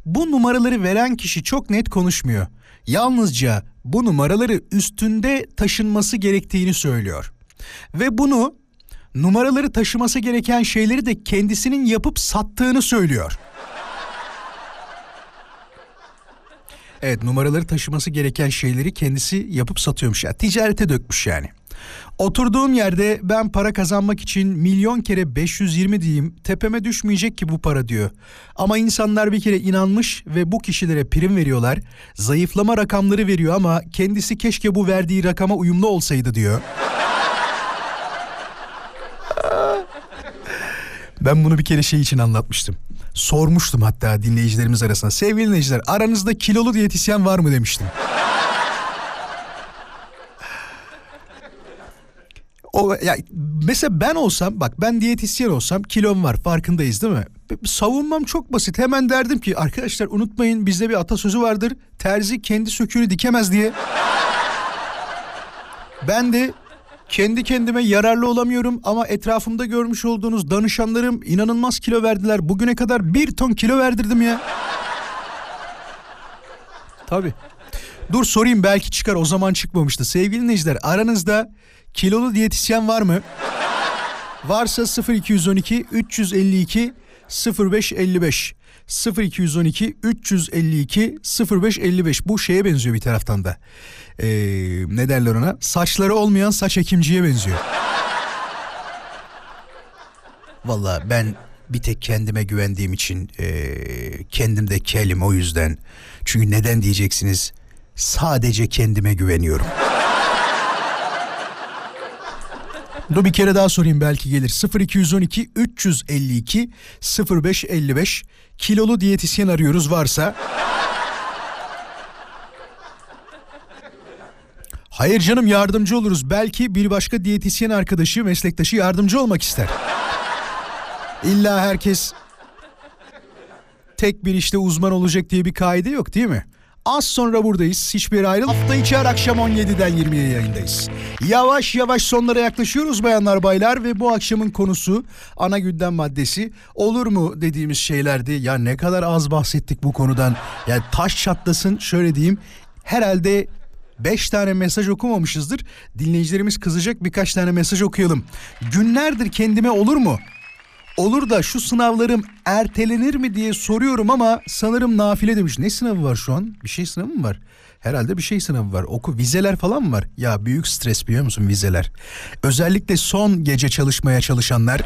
Bu numaraları veren kişi çok net konuşmuyor. Yalnızca bu numaraları üstünde taşınması gerektiğini söylüyor. Ve bunu numaraları taşıması gereken şeyleri de kendisinin yapıp sattığını söylüyor. Evet numaraları taşıması gereken şeyleri kendisi yapıp satıyormuş ya. Ticarete dökmüş yani. Oturduğum yerde ben para kazanmak için milyon kere 520 diyeyim tepeme düşmeyecek ki bu para diyor. Ama insanlar bir kere inanmış ve bu kişilere prim veriyorlar. Zayıflama rakamları veriyor ama kendisi keşke bu verdiği rakama uyumlu olsaydı diyor. Ben bunu bir kere şey için anlatmıştım. Sormuştum hatta dinleyicilerimiz arasında. Sevgili dinleyiciler aranızda kilolu diyetisyen var mı demiştim. O ya mesela ben olsam bak ben diyetisyen olsam kilom var farkındayız değil mi? Savunmam çok basit. Hemen derdim ki arkadaşlar unutmayın bizde bir atasözü vardır. Terzi kendi söküğünü dikemez diye. Ben de kendi kendime yararlı olamıyorum ama etrafımda görmüş olduğunuz danışanlarım inanılmaz kilo verdiler. Bugüne kadar bir ton kilo verdirdim ya. Tabii. Dur sorayım belki çıkar o zaman çıkmamıştı. Sevgili dinleyiciler aranızda kilolu diyetisyen var mı? Varsa 0212 352 0555 0212 352 0555 bu şeye benziyor bir taraftan da. Ee, ne derler ona? Saçları olmayan saç ekimciye benziyor. Valla ben bir tek kendime güvendiğim için ee, kendimde kelim o yüzden. Çünkü neden diyeceksiniz? Sadece kendime güveniyorum. Dur bir kere daha sorayım belki gelir. 0212 352 0555 kilolu diyetisyen arıyoruz varsa. Hayır canım yardımcı oluruz. Belki bir başka diyetisyen arkadaşı, meslektaşı yardımcı olmak ister. İlla herkes tek bir işte uzman olacak diye bir kaide yok değil mi? Az sonra buradayız. Hiçbir yere ayrıl. Hafta içi her akşam 17'den 20'ye yayındayız. Yavaş yavaş sonlara yaklaşıyoruz bayanlar baylar ve bu akşamın konusu ana gündem maddesi olur mu dediğimiz şeylerdi. Ya ne kadar az bahsettik bu konudan. Yani taş çatlasın şöyle diyeyim. Herhalde 5 tane mesaj okumamışızdır. Dinleyicilerimiz kızacak birkaç tane mesaj okuyalım. Günlerdir kendime olur mu? Olur da şu sınavlarım ertelenir mi diye soruyorum ama sanırım nafile demiş. Ne sınavı var şu an? Bir şey sınavı mı var? Herhalde bir şey sınavı var. Oku vizeler falan mı var? Ya büyük stres biliyor musun vizeler? Özellikle son gece çalışmaya çalışanlar.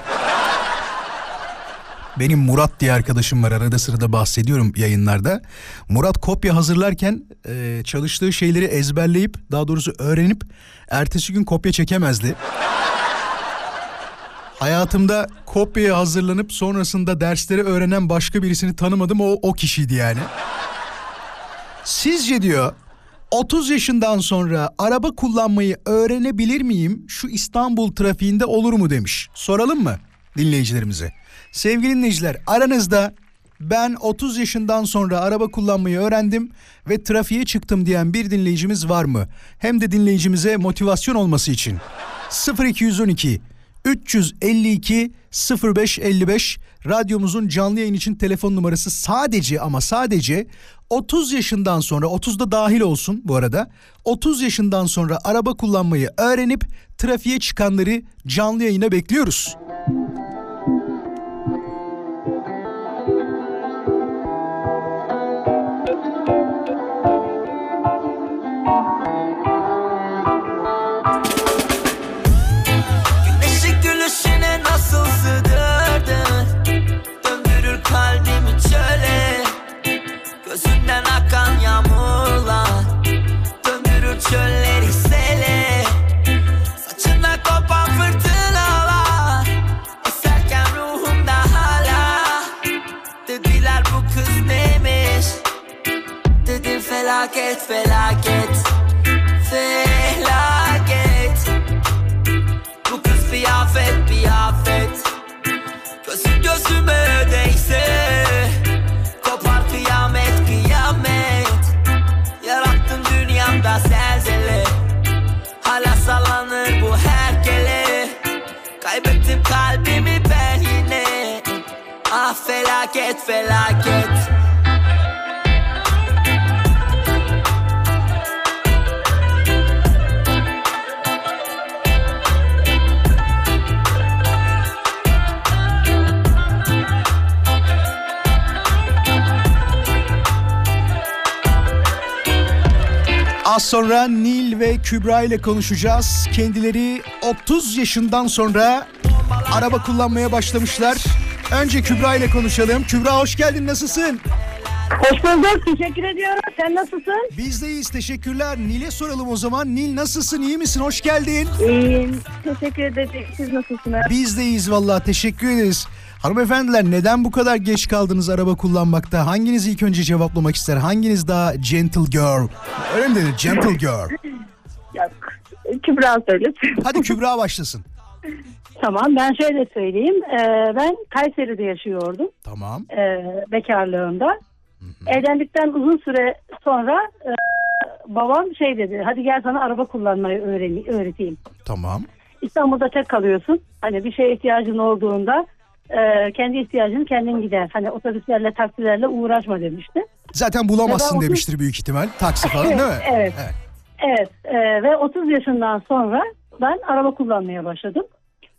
Benim Murat diye arkadaşım var arada sırada bahsediyorum yayınlarda. Murat kopya hazırlarken e, çalıştığı şeyleri ezberleyip daha doğrusu öğrenip ertesi gün kopya çekemezdi. Hayatımda kopyaya hazırlanıp sonrasında dersleri öğrenen başka birisini tanımadım o o kişiydi yani. Sizce diyor 30 yaşından sonra araba kullanmayı öğrenebilir miyim? Şu İstanbul trafiğinde olur mu demiş. Soralım mı dinleyicilerimize? Sevgili dinleyiciler aranızda ben 30 yaşından sonra araba kullanmayı öğrendim ve trafiğe çıktım diyen bir dinleyicimiz var mı? Hem de dinleyicimize motivasyon olması için. 0212 352 0555 radyomuzun canlı yayın için telefon numarası sadece ama sadece 30 yaşından sonra 30'da dahil olsun bu arada 30 yaşından sonra araba kullanmayı öğrenip trafiğe çıkanları canlı yayına bekliyoruz. Sonra Nil ve Kübra ile konuşacağız. Kendileri 30 yaşından sonra araba kullanmaya başlamışlar. Önce Kübra ile konuşalım. Kübra hoş geldin nasılsın? Hoş bulduk. Teşekkür ediyorum. Sen nasılsın? Biz de iyiyiz teşekkürler. Nil'e soralım o zaman. Nil nasılsın iyi misin hoş geldin? İyiyim. Teşekkür ederim. Siz nasılsınız? Biz de iyiyiz vallahi teşekkür ederiz. Hanımefendiler neden bu kadar geç kaldınız araba kullanmakta? Hanginiz ilk önce cevaplamak ister? Hanginiz daha gentle girl? Öyle mi denir? Gentle girl. Yok. Kübra söylesin. Hadi Kübra başlasın. Tamam ben şöyle söyleyeyim. Ee, ben Kayseri'de yaşıyordum. Tamam. Ee, bekarlığımda. Evlendikten uzun süre sonra e, babam şey dedi. Hadi gel sana araba kullanmayı öğren- öğreteyim. Tamam. İstanbul'da tek kalıyorsun. Hani bir şeye ihtiyacın olduğunda e, kendi ihtiyacını kendin gider. Hani otobüslerle taksilerle uğraşma demişti. Zaten bulamazsın Neden? demiştir büyük ihtimal. Taksi falan değil mi? Evet. Evet. e, ve 30 yaşından sonra ben araba kullanmaya başladım.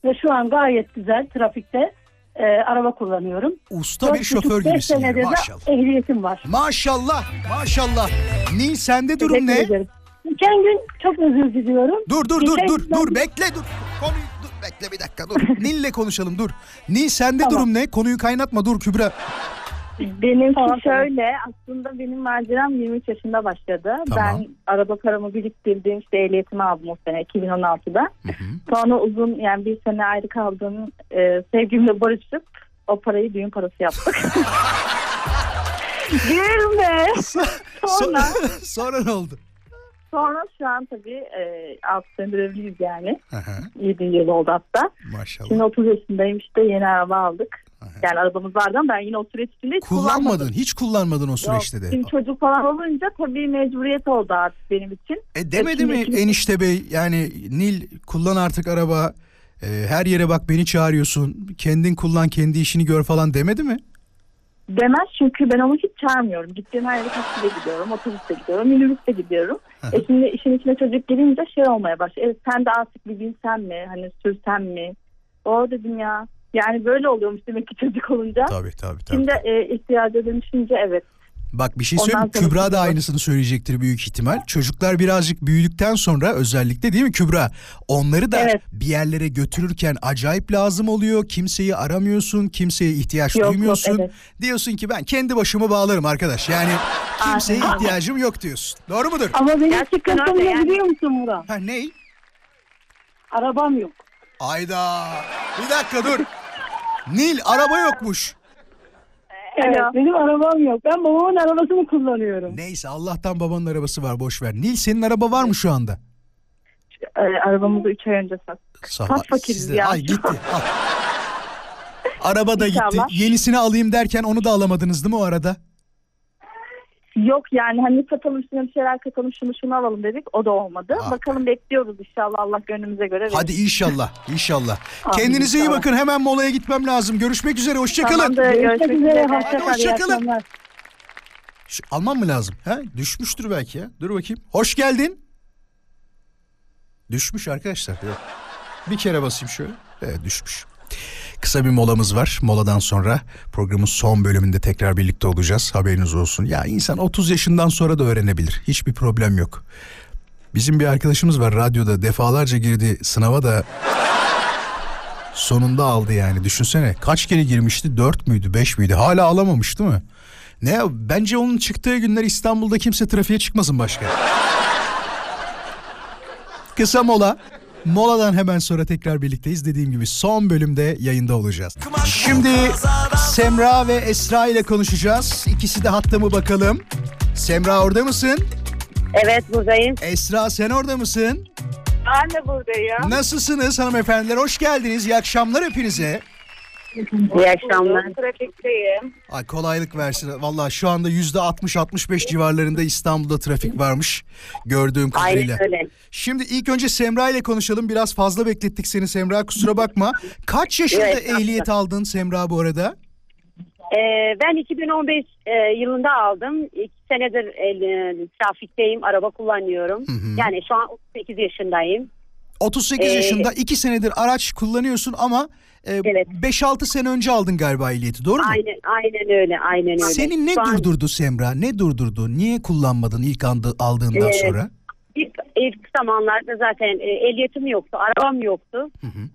Ve şu an gayet güzel trafikte e, araba kullanıyorum. Usta Dört bir şoför gibisin yani, maşallah. ehliyetim var. Maşallah maşallah. Nil sende durum ne? ederim. Geçen gün çok özür diliyorum. Dur dur dur Geçen dur dur bekle dur. Konuyu dur bekle bir dakika dur. Nil'le konuşalım dur. Nil sende Tamam. durum ne? Konuyu kaynatma dur Kübra. Benimki Tamam, şöyle aslında benim maceram 23 yaşında başladı. Tamam. Ben araba paramı biriktirdim işte ehliyetimi aldım o sene 2016'da. Sonra uzun yani bir sene ayrı kaldığım e, sevgimle barışıp o parayı düğün parası yaptık. Gülme. Sonra So- Sonra ne oldu? sonra şu an tabii e, 6 senedir evliyiz yani. Hı hı, 7 yıl oldu hatta. Maşallah. Şimdi 30 yaşındayım işte yeni araba aldık. Yani arabamız vardı ama ben yine o süreç içinde hiç kullanmadım. Kullanmadın. Hiç kullanmadın o süreçte de. Şimdi çocuk falan olunca tabii mecburiyet oldu artık benim için. E demedi mi enişte bey yani Nil kullan artık araba. e, her yere bak beni çağırıyorsun. Kendin kullan kendi işini gör falan demedi mi? Demez çünkü ben onu hiç çağırmıyorum. Gittiğim her yere taksiyle gidiyorum, otobüste gidiyorum, minibüste gidiyorum. e şimdi işin içine çocuk girince şey olmaya başlıyor. E, sen de artık bir binsen mi? Hani sürsen mi? O dedim ya. Yani böyle oluyormuş demek ki çocuk olunca. Tabii tabii tabii. Şimdi e, ihtiyaca dönüşünce evet. Bak bir şey Ondan söyleyeyim sonra Kübra da aynısını söyleyecektir büyük ihtimal. Çocuklar birazcık büyüdükten sonra özellikle değil mi Kübra? Onları da Evet. bir yerlere götürürken acayip lazım oluyor. Kimseyi aramıyorsun, kimseye ihtiyaç Yok, yok, duymuyorsun. evet. Diyorsun ki ben kendi başımı bağlarım arkadaş. Yani kimseye ihtiyacım yok diyorsun. Doğru mudur? Ama benim sıkıntım ne yani. biliyor musun Murat? Ha ney? Arabam yok. Ayda. Bir dakika dur. Nil araba yokmuş. Evet, Alo. benim arabam yok. Ben babamın arabasını kullanıyorum. Neyse Allah'tan babanın arabası var boş ver. Nil senin araba var mı şu anda? E, arabamızı 3 ay önce sattık. Sağ fakiriz ya. Ay gitti. Al. Araba da gitti. İnşallah. Yenisini alayım derken onu da alamadınız değil mi o arada? Yok yani hani satalım üstüne bir şeyler katalım şunu şunu alalım dedik. O da olmadı. Ah. Bakalım bekliyoruz inşallah Allah gönlümüze göre verir. Hadi inşallah. İnşallah. Amin, Kendinize iyi inşallah. bakın. Hemen molaya gitmem lazım. Görüşmek üzere. Hoşçakalın. Tamamdır, Görüşmek görüşmek üzere. üzere. Hoşça kal. iyi hoşça kalın. akşamlar. Şu, almam mı lazım? Ha? Düşmüştür belki ya. Dur bakayım. Hoş geldin. Düşmüş arkadaşlar. Yok. Bir kere basayım şöyle. Evet düşmüş. Kısa bir molamız var. Moladan sonra programın son bölümünde tekrar birlikte olacağız. Haberiniz olsun. Ya insan 30 yaşından sonra da öğrenebilir. Hiçbir problem yok. Bizim bir arkadaşımız var radyoda defalarca girdi sınava da sonunda aldı yani. Düşünsene kaç kere girmişti? 4 müydü 5 müydü? Hala alamamış değil mi? Ne bence onun çıktığı günler İstanbul'da kimse trafiğe çıkmasın başka. Kısa mola. Moladan hemen sonra tekrar birlikteyiz. Dediğim gibi son bölümde yayında olacağız. Şimdi Semra ve Esra ile konuşacağız. İkisi de hatta mı bakalım? Semra orada mısın? Evet buradayım. Esra sen orada mısın? Ben de buradayım. Nasılsınız hanımefendiler? Hoş geldiniz. İyi akşamlar hepinize. İyi akşamlar. Trafikteyim. Ay kolaylık versin. Vallahi şu anda yüzde 60-65 civarlarında İstanbul'da trafik varmış. Gördüğüm kadarıyla. Aynen öyle. Şimdi ilk önce Semra ile konuşalım. Biraz fazla beklettik seni Semra kusura bakma. Kaç yaşında Evet, ehliyet aldın Semra bu arada? Ee, ben 2015 e, yılında aldım. İki senedir e, trafikteyim. Araba kullanıyorum. Yani şu an 38 yaşındayım. 38 Ee, yaşında 2 senedir araç kullanıyorsun ama e, 5-6 sene önce aldın galiba ehliyeti doğru mu? Aynen, aynen öyle. Aynen öyle. Seni ne Şu an- durdurdu Semra? Ne durdurdu? Niye kullanmadın ilk anda aldığından Ee, sonra? İlk, ilk zamanlarda zaten e, ehliyetim yoktu, arabam yoktu.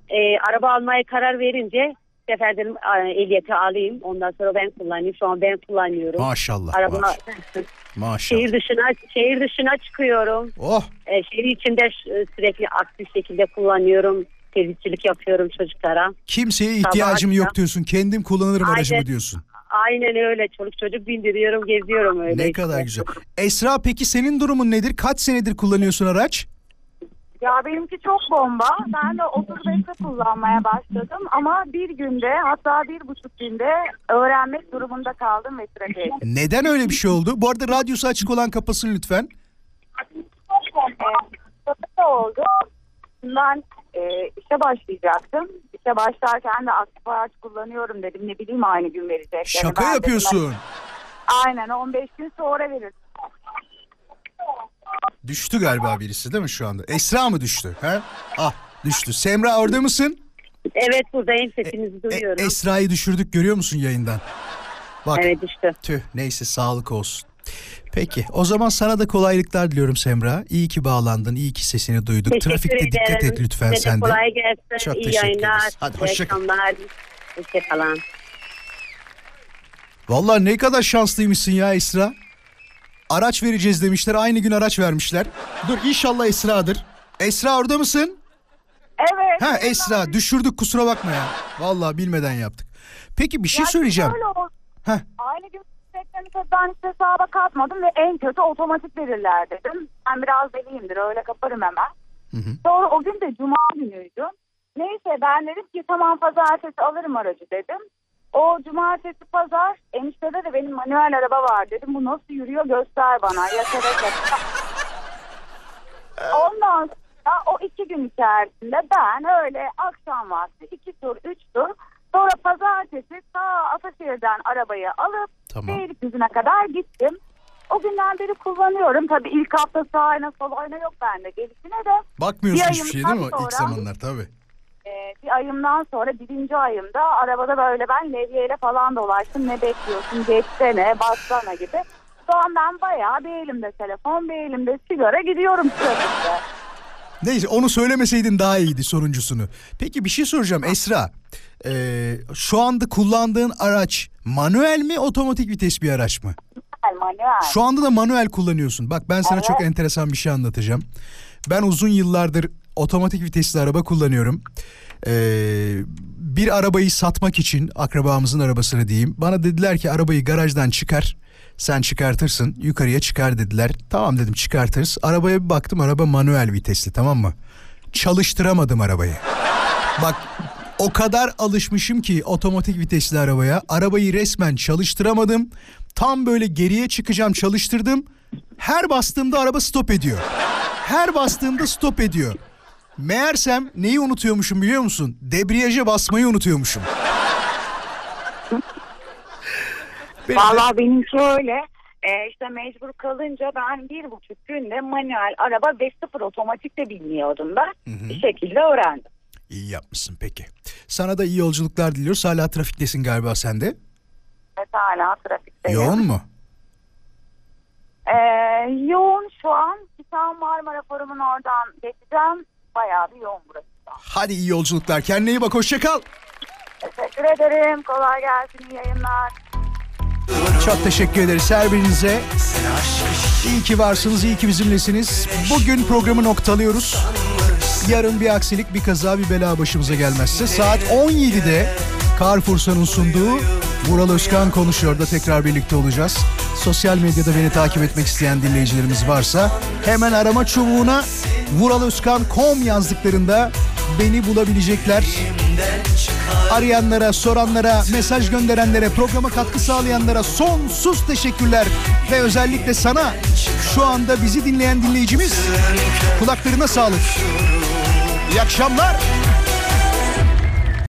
E, araba almaya karar verince sefer dedim ehliyeti alayım. Ondan sonra ben kullanayım. Şu an ben kullanıyorum. Maşallah, Araba, Maşallah. şehir dışına şehir dışına çıkıyorum. Oh. E, şehir içinde sürekli aktif şekilde kullanıyorum. Temizcilik yapıyorum çocuklara. Kimseye Sabah ihtiyacım yok akşam. diyorsun. Kendim kullanırım aracımı Aynen. diyorsun. Aynen öyle. Çoluk çocuk bindiriyorum, geziyorum öyle. Ne işte. kadar güzel. Esra peki senin durumun nedir? Kaç senedir kullanıyorsun araç? Ya benimki çok bomba. Ben de 35'te kullanmaya başladım ama bir günde hatta bir buçuk günde öğrenmek durumunda kaldım ve trafiğe. Neden öyle bir şey oldu? Bu arada radyosu açık olan kapasın lütfen. Ee, oldu. Ben e, işe başlayacaktım. İşe başlarken de aktif araç kullanıyorum dedim. Ne bileyim aynı gün verecekler. Şaka Ben dedim, yapıyorsun. Aynen 15 gün sonra verir. Düştü galiba birisi değil mi şu anda? Esra mı düştü? He? Ah düştü. Semra orada mısın? Evet buradayım sesinizi duyuyorum. Esra'yı düşürdük görüyor musun yayından? Bak. Evet düştü. Tüh neyse sağlık olsun. Peki o zaman sana da kolaylıklar diliyorum Semra. İyi ki bağlandın, iyi ki sesini duyduk. Teşekkür Trafikte dikkat ederim. et lütfen Size sen de. Kolay gelsin. Çok İyi teşekkür ederiz. Hadi iyi hoşça kal. akşamlar. Hoşçakalın. Vallahi ne kadar şanslıymışsın ya Esra. Araç vereceğiz demişler. Aynı gün araç vermişler. Dur inşallah Esra'dır. Esra orada mısın? Evet. Ha Esra düşürdük kusura bakma ya. Vallahi bilmeden yaptık. Peki bir şey Yani söyleyeceğim. Heh. Aynı gün beklerini ben hiç hesaba katmadım ve en kötü otomatik verirler dedim. Ben biraz deliyimdir öyle kaparım hemen. Sonra o gün de cuma günüydü. Neyse ben dedim ki tamam pazartesi alırım aracı dedim. O cumartesi pazar eniştede de benim manuel araba var dedim. Bu nasıl yürüyor göster bana. Yaşarak Ondan sonra o iki gün içerisinde ben öyle akşam vakti iki tur üç tur sonra pazartesi ta Ataşehir'den arabayı alıp Tamam. Beylikdüzü'ne kadar gittim. O günden beri kullanıyorum. Tabii ilk hafta sağ ayna sol ayna yok bende. Gelişine de Bakmıyorsun bir hiçbir şey değil mi ayımdan ilk sonra- zamanlar tabii. e, bir ayımdan sonra birinci ayımda arabada böyle ben levyeyle falan dolaştım. Ne bekliyorsun geçsene bassana gibi. Şu an ben bayağı bir elimde telefon bir elimde sigara gidiyorum trafikte. Neyse onu söylemeseydin daha iyiydi sonuncusunu. Peki bir şey soracağım Esra. Ee, şu anda kullandığın araç manuel mi otomatik vites bir araç mı? Manuel. Şu anda da manuel kullanıyorsun. Bak ben sana Evet. çok enteresan bir şey anlatacağım. Ben uzun yıllardır otomatik vitesli araba kullanıyorum. Ee, bir arabayı satmak için akrabamızın arabasını diyeyim. Bana dediler ki arabayı garajdan çıkar. Sen çıkartırsın yukarıya çıkar dediler. Tamam dedim çıkartırız. Arabaya bir baktım araba manuel vitesli tamam mı? Çalıştıramadım arabayı. Bak o kadar alışmışım ki otomatik vitesli arabaya. Arabayı resmen çalıştıramadım. Tam böyle geriye çıkacağım çalıştırdım. Her bastığımda araba stop ediyor. Her bastığımda stop ediyor. Meğersem neyi unutuyormuşum biliyor musun? Debriyaja basmayı unutuyormuşum. Benim de- Vallahi benimki öyle. Ee, işte mecbur kalınca ben bir buçuk günde manuel araba ve sıfır otomatik de bilmiyordum da bir şekilde öğrendim. İyi yapmışsın peki. Sana da iyi yolculuklar diliyoruz. Hala trafiktesin galiba sen de. Evet hala trafikteyim. Yoğun mu? Ee, yoğun şu an. Kitan Marmara Forum'un oradan geçeceğim. Bayağı bir yoğun burası. Hadi iyi yolculuklar. Kendine iyi bak. Hoşça kal. Teşekkür ederim. Kolay gelsin. iyi yayınlar. Çok teşekkür ederiz her birinize. İyi ki varsınız, iyi ki bizimlesiniz. Bugün programı noktalıyoruz. Yarın bir aksilik, bir kaza, bir bela başımıza gelmezse saat 17'de Carrefour'un sunduğu Vural Özkan konuşuyor da tekrar birlikte olacağız. Sosyal medyada beni takip etmek isteyen dinleyicilerimiz varsa hemen arama çubuğuna vuralozkan.com yazdıklarında beni bulabilecekler. Arayanlara, soranlara, mesaj gönderenlere, programa katkı sağlayanlara sonsuz teşekkürler. Ve özellikle sana şu anda bizi dinleyen dinleyicimiz kulaklarına sağlık. İyi akşamlar.